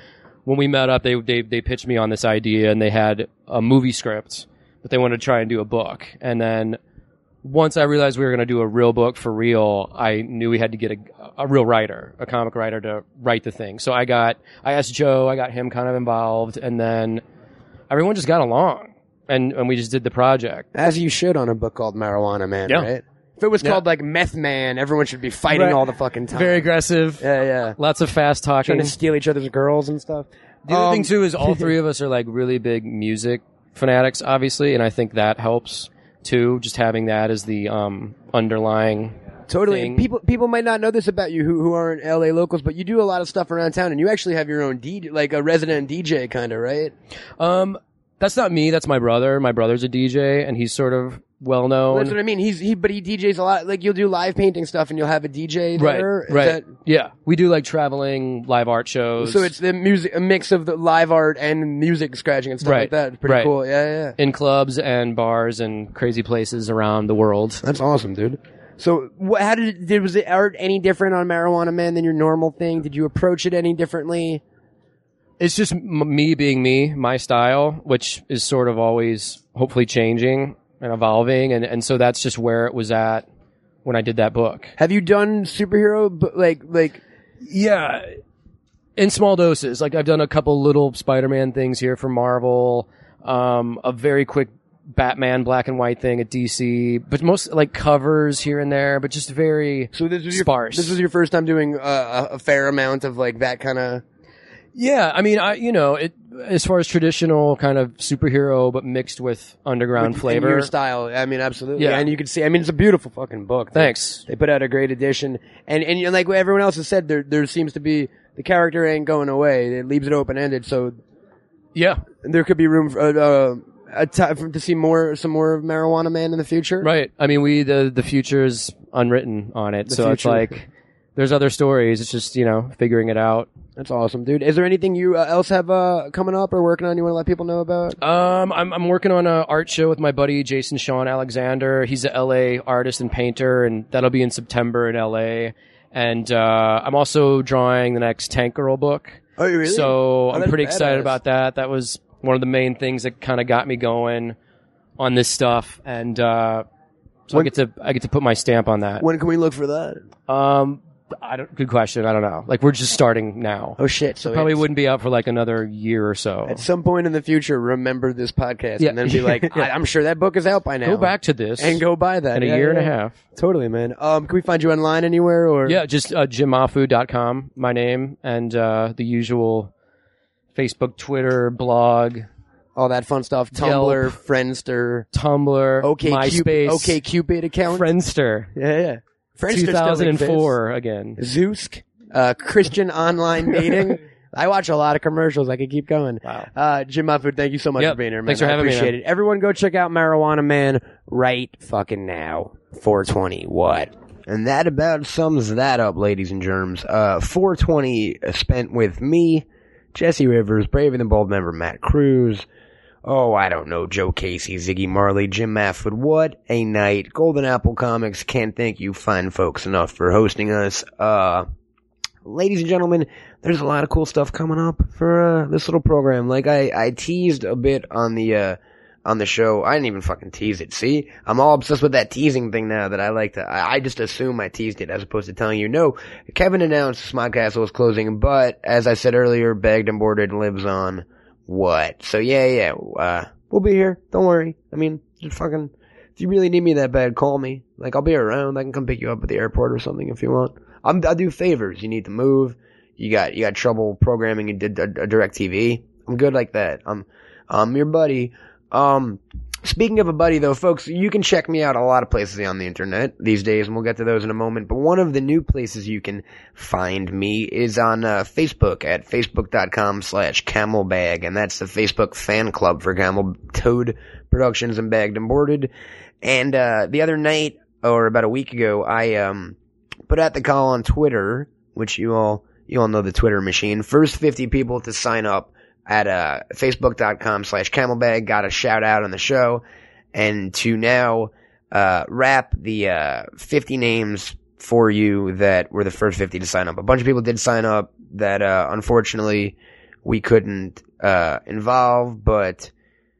when we met up, they they they pitched me on this idea, and they had a movie script, but they wanted to try and do a book. And then once I realized we were going to do a real book for real, I knew we had to get a, a real writer, a comic writer to write the thing. So I got I asked Joe, I got him kind of involved, and then everyone just got along, and and we just did the project. As you should on a book called Marijuana Man, Yeah. right? If it was Yeah. called like Meth Man, everyone should be fighting Right. all the fucking time. Very aggressive. Yeah, yeah. Lots of fast talking. Trying to steal each other's girls and stuff. The other Um, thing too is all <laughs> three of us are like really big music fanatics, obviously, and I think that helps too. Just having that as the um, underlying Totally. thing. And people people might not know this about you who who aren't LA locals, but you do a lot of stuff around town, and you actually have your own DJ, like a resident DJ, kind of, right? Um, that's not me. That's my brother. My brother's a DJ, and he's sort of well known. That's what I mean. He's he, but he DJs a lot. Like you'll do live painting stuff, and you'll have a DJ there. right, right. that- yeah, we do like traveling live art shows. so it's the music, a mix of the live art and music scratching and stuff right, like that. It's pretty right. cool. Yeah, yeah. in clubs and bars and crazy places around the world. That's awesome, dude. So, wh- how did it, did was it art any different on Marijuana Man than your normal thing? Did you approach it any differently? it's just m- me being me, my style, which is sort of always hopefully changing and evolving, and and so that's just where it was at when I did that book. Have you done superhero like like? Yeah, in small doses. Like I've done a couple little Spider-Man things here for Marvel, um, a very quick Batman black and white thing at DC, but most like covers here and there, but just very So this was your sparse. this was your first time doing uh, a, a fair amount of like that kind of. Yeah, I mean, I you know, it as far as traditional kind of superhero, but mixed with underground in flavor. your style. I mean, absolutely. Yeah. and you can see. I mean, it's a beautiful fucking book. They- Thanks. They put out a great edition, and and you know, like what everyone else has said, there there seems to be the character ain't going away. It leaves it open ended, so Yeah, there could be room for uh, uh, a ti- to see more some more of Marijuana Man in the future. right. I mean, we the the future's unwritten on it, so it's future. like there's other stories. It's just you know figuring it out. That's awesome, dude. Is there anything you uh, else have uh, coming up or working on? You want to let people know about? Um, I'm I'm working on an art show with my buddy Jason Sean Alexander. He's a LA artist and painter, and that'll be in September in LA. And uh, I'm also drawing the next Tank Girl book. Oh, really? So Oh, I'm pretty excited about that. That was one of the main things that kind of got me going on this stuff, and uh, so I get to I get to put my stamp on that. When can we look for that? Um, I don't. Good question. I don't know. Like we're just starting now. Oh shit! So Probably wouldn't be out for like another year or so. At some point in the future, remember this podcast Yeah. and then be like, <laughs> Yeah. I, I'm sure that book is out by now. Go back to this and go buy that in a Yeah, year and a half. Totally, man. Um, can we find you online anywhere or? Yeah, just uh, jimmahfood.com, my name, and uh, the usual Facebook, Twitter, blog, all that fun stuff. Tumblr, Yelp. Friendster, Tumblr, OK MySpace, OK Cupid account. Friendster. yeah, yeah. Friendster 2004 again. exists. Zoosk, uh, Christian online dating. <laughs> I watch a lot of commercials. I could keep going. Wow. Uh, Jim Mahfood, thank you so much Yep. for being here, man. Thanks for I having me, appreciate man. it. Everyone go check out Marijuana Man right fucking now. 420, what? And that about sums that up, ladies and germs. Uh, 420 spent with me, Jesse Rivers, Brave and the Bold member Matt Cruz. Oh, I don't know, Joe Casey, Ziggy Marley, Jim Mahfood. What a night. Golden Apple Comics can't thank you fine folks enough for hosting us. Uh, ladies and gentlemen, there's a lot of cool stuff coming up for uh, this little program. Like I, I teased a bit on the uh, on the show. I didn't even fucking tease it. See, I'm all obsessed with that teasing thing now. That I like to. I, I just assume I teased it as opposed to telling you. No, Kevin announced Smodcastle was closing, but as I said earlier, bagged and boarded lives on. What? So yeah, yeah. Uh, we'll be here. Don't worry. I mean, just fucking. If you really need me that bad, call me. Like I'll be around. I can come pick you up at the airport or something if you want. I'm, I'll do favors. You need to move. You got you got trouble programming a, a, a DirecTV. I'm good like that. I'm I'm your buddy. Um, speaking of a buddy though, folks, you can check me out a lot of places on the internet these days, and we'll get to those in a moment. But one of the new places you can find me is on uh, Facebook at facebook.com slash camelbag, and that's the Facebook fan club for Camel Toad Productions and Bagged and Boarded. And uh, the other night, or about a week ago, I um put out the call on Twitter, which you all you all know the Twitter machine. First 50 people to sign up at uh, facebook.com slash camelbag got a shout out on the show. And to now uh, wrap the uh, 50 names for you that were the first 50 to sign up. A bunch of people did sign up that uh, unfortunately we couldn't uh, involve, but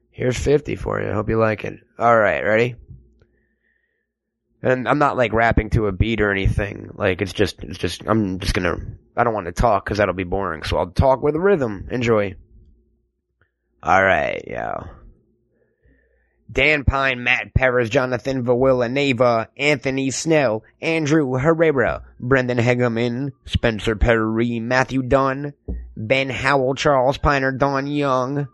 here's 50 for you. I hope you like it. All right, ready? And I'm not like rapping to a beat or anything. Like it's just, it's just, I'm just gonna, I don't want to talk because that'll be boring. So I'll talk with a rhythm. Enjoy. Alright, yo. Dan Pine, Matt Perez, Jonathan Villanueva, Anthony Snell, Andrew Herrera, Brendan Hegeman, Spencer Perry, Matthew Dunn, Ben Howell, Charles Piner, Don Young,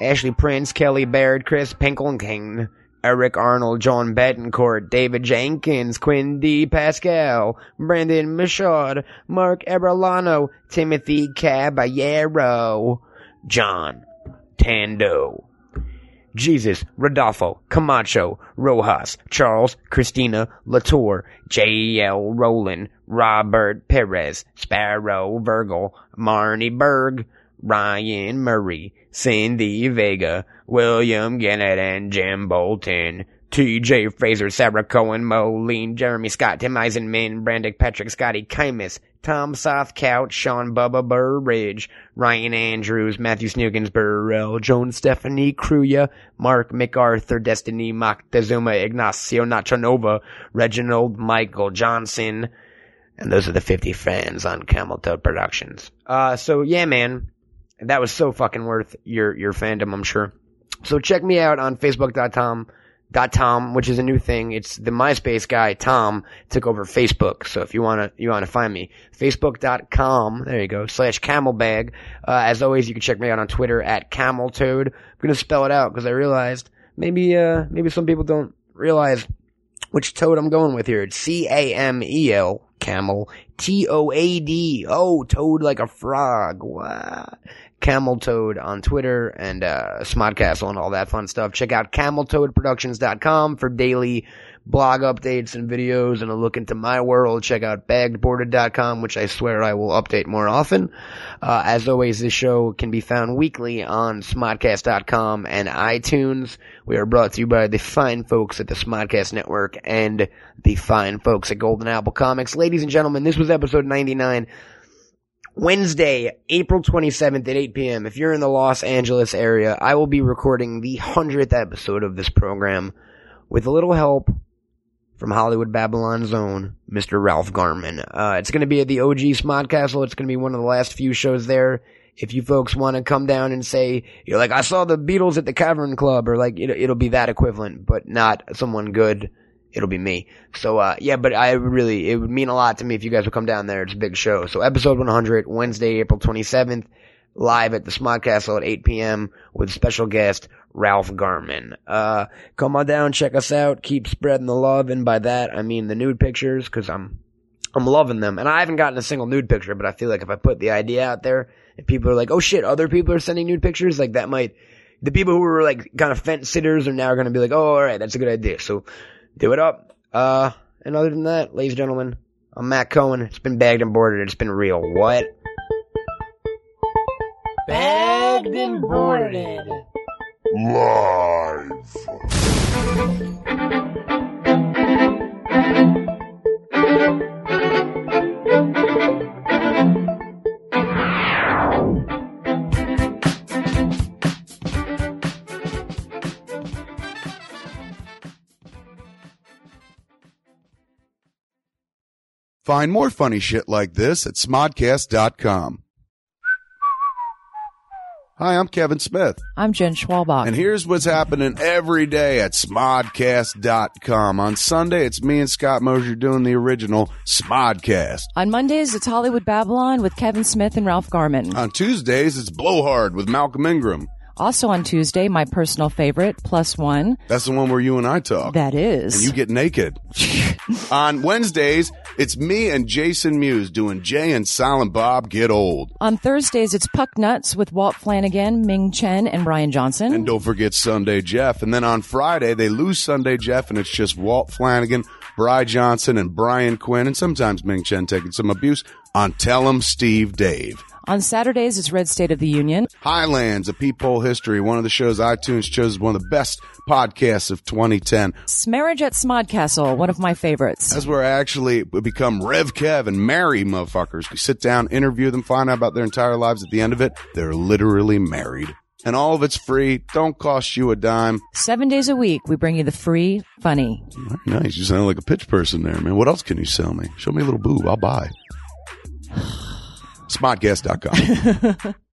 Ashley Prince, Kelly Baird, Chris Pinkelking, Eric Arnold, John Betancourt, David Jenkins, Quinn D. Pascal, Brandon Michaud, Mark Eberlano, Timothy Caballero, John Tando, Jesus, Rodolfo, Camacho, Rojas, Charles, Christina, Latour, J.L. Rowland, Robert Perez, Sparrow, Virgil, Marnie Berg, Ryan Murray, Cindy Vega, William Gannett, and Jim Bolton. T.J. Fraser, Sarah Cohen, Moline, Jeremy Scott, Tim Eisenman, Brandick Patrick, Scotty Kymus, Tom Southcout, Sean Bubba Burridge, Ryan Andrews, Matthew Snookins, Burrell, Joan Stephanie Cruya, Mark MacArthur, Destiny Moctezuma, Ignacio Nachanova, Reginald Michael Johnson, and those are the 50 fans on Camel Productions. Uh, so yeah, man, that was so fucking worth your, your fandom, I'm sure. So check me out on Facebook.com dot Tom, which is a new thing. It's the MySpace guy, Tom, took over Facebook. So if you wanna, you wanna find me, Facebook.com, there you go, slash camelbag. Uh, as always, you can check me out on Twitter at cameltoad. I'm gonna spell it out because I realized maybe, uh, maybe some people don't realize which toad I'm going with here. It's C-A-M-E-L, camel, T-O-A-D, oh, toad like a frog, wow. Camel Toad on Twitter and uh, Smodcastle and all that fun stuff. Check out CamelToadProductions.com for daily blog updates and videos and a look into my world. Check out BaggedBoarded.com, which I swear I will update more often. Uh, as always, this show can be found weekly on Smodcast.com and iTunes. We are brought to you by the fine folks at the Smodcast Network and the fine folks at Golden Apple Comics. Ladies and gentlemen, this was episode 99. Wednesday, April 27th at 8 p.m. If you're in the Los Angeles area, I will be recording the 100th episode of this program with a little help from Hollywood Babylon's own Mr. Ralph Garman. Uh, it's going to be at the OG Smodcastle. It's going to be one of the last few shows there. If you folks want to come down and say, you're like, I saw the Beatles at the Cavern Club, or like, it, it'll be that equivalent, but not someone good it'll be me. So, uh, yeah, but I really, it would mean a lot to me if you guys would come down there. It's a big show. So episode 100, Wednesday, April 27th, live at the Smodcastle at 8 p.m. with special guest Ralph Garman. Uh, come on down, check us out, keep spreading the love, and by that, I mean the nude pictures, cause I'm, I'm loving them, and I haven't gotten a single nude picture. But I feel like if I put the idea out there, if people are like, "Oh shit," other people are sending nude pictures, like that might the people who were like kind of fence sitters are now going to be like, "Oh, all right, that's a good idea." So do it up. Uh, and other than that, ladies and gentlemen, I'm Matt Cohen. It's been bagged and boarded. It's been real. What? Bagged and boarded. <laughs> Find more funny shit like this at smodcast.com. Hi, I'm Kevin Smith. I'm Jen Schwalbach. And here's what's happening every day at smodcast.com. On Sunday, it's me and Scott Mosier doing the original Smodcast. On Mondays, it's Hollywood Babylon with Kevin Smith and Ralph Garman. On Tuesdays, it's Blowhard with Malcolm Ingram. Also on Tuesday, my personal favorite, Plus One. That's the one where you and I talk. That is. And you get naked. <laughs> on Wednesdays, it's me and Jason Mewes doing Jay and Silent Bob Get Old. On Thursdays, it's Puck Nuts with Walt Flanagan, Ming Chen, and Brian Johnson. And don't forget Sunday Jeff. And then on Friday, they lose Sunday Jeff, and it's just Walt Flanagan, Bry Johnson, and Brian Quinn, and sometimes Ming Chen taking some abuse on Tell 'em Steve Dave. On Saturdays, it's Red State of the Union. Highlands, a peephole history, one of the shows iTunes chose as one of the best podcasts of 2010. Marriage at Smodcastle, one of my favorites. That's where I actually become Rev Kev and marry motherfuckers. We sit down, interview them, find out about their entire lives. At the end of it, they're literally married. And all of it's free, don't cost you a dime. Seven days a week, we bring you the free, funny. Nice. You sound like a pitch person there, man. What else can you sell me? Show me a little boob. I'll buy. <sighs> Smodcast.com. <laughs>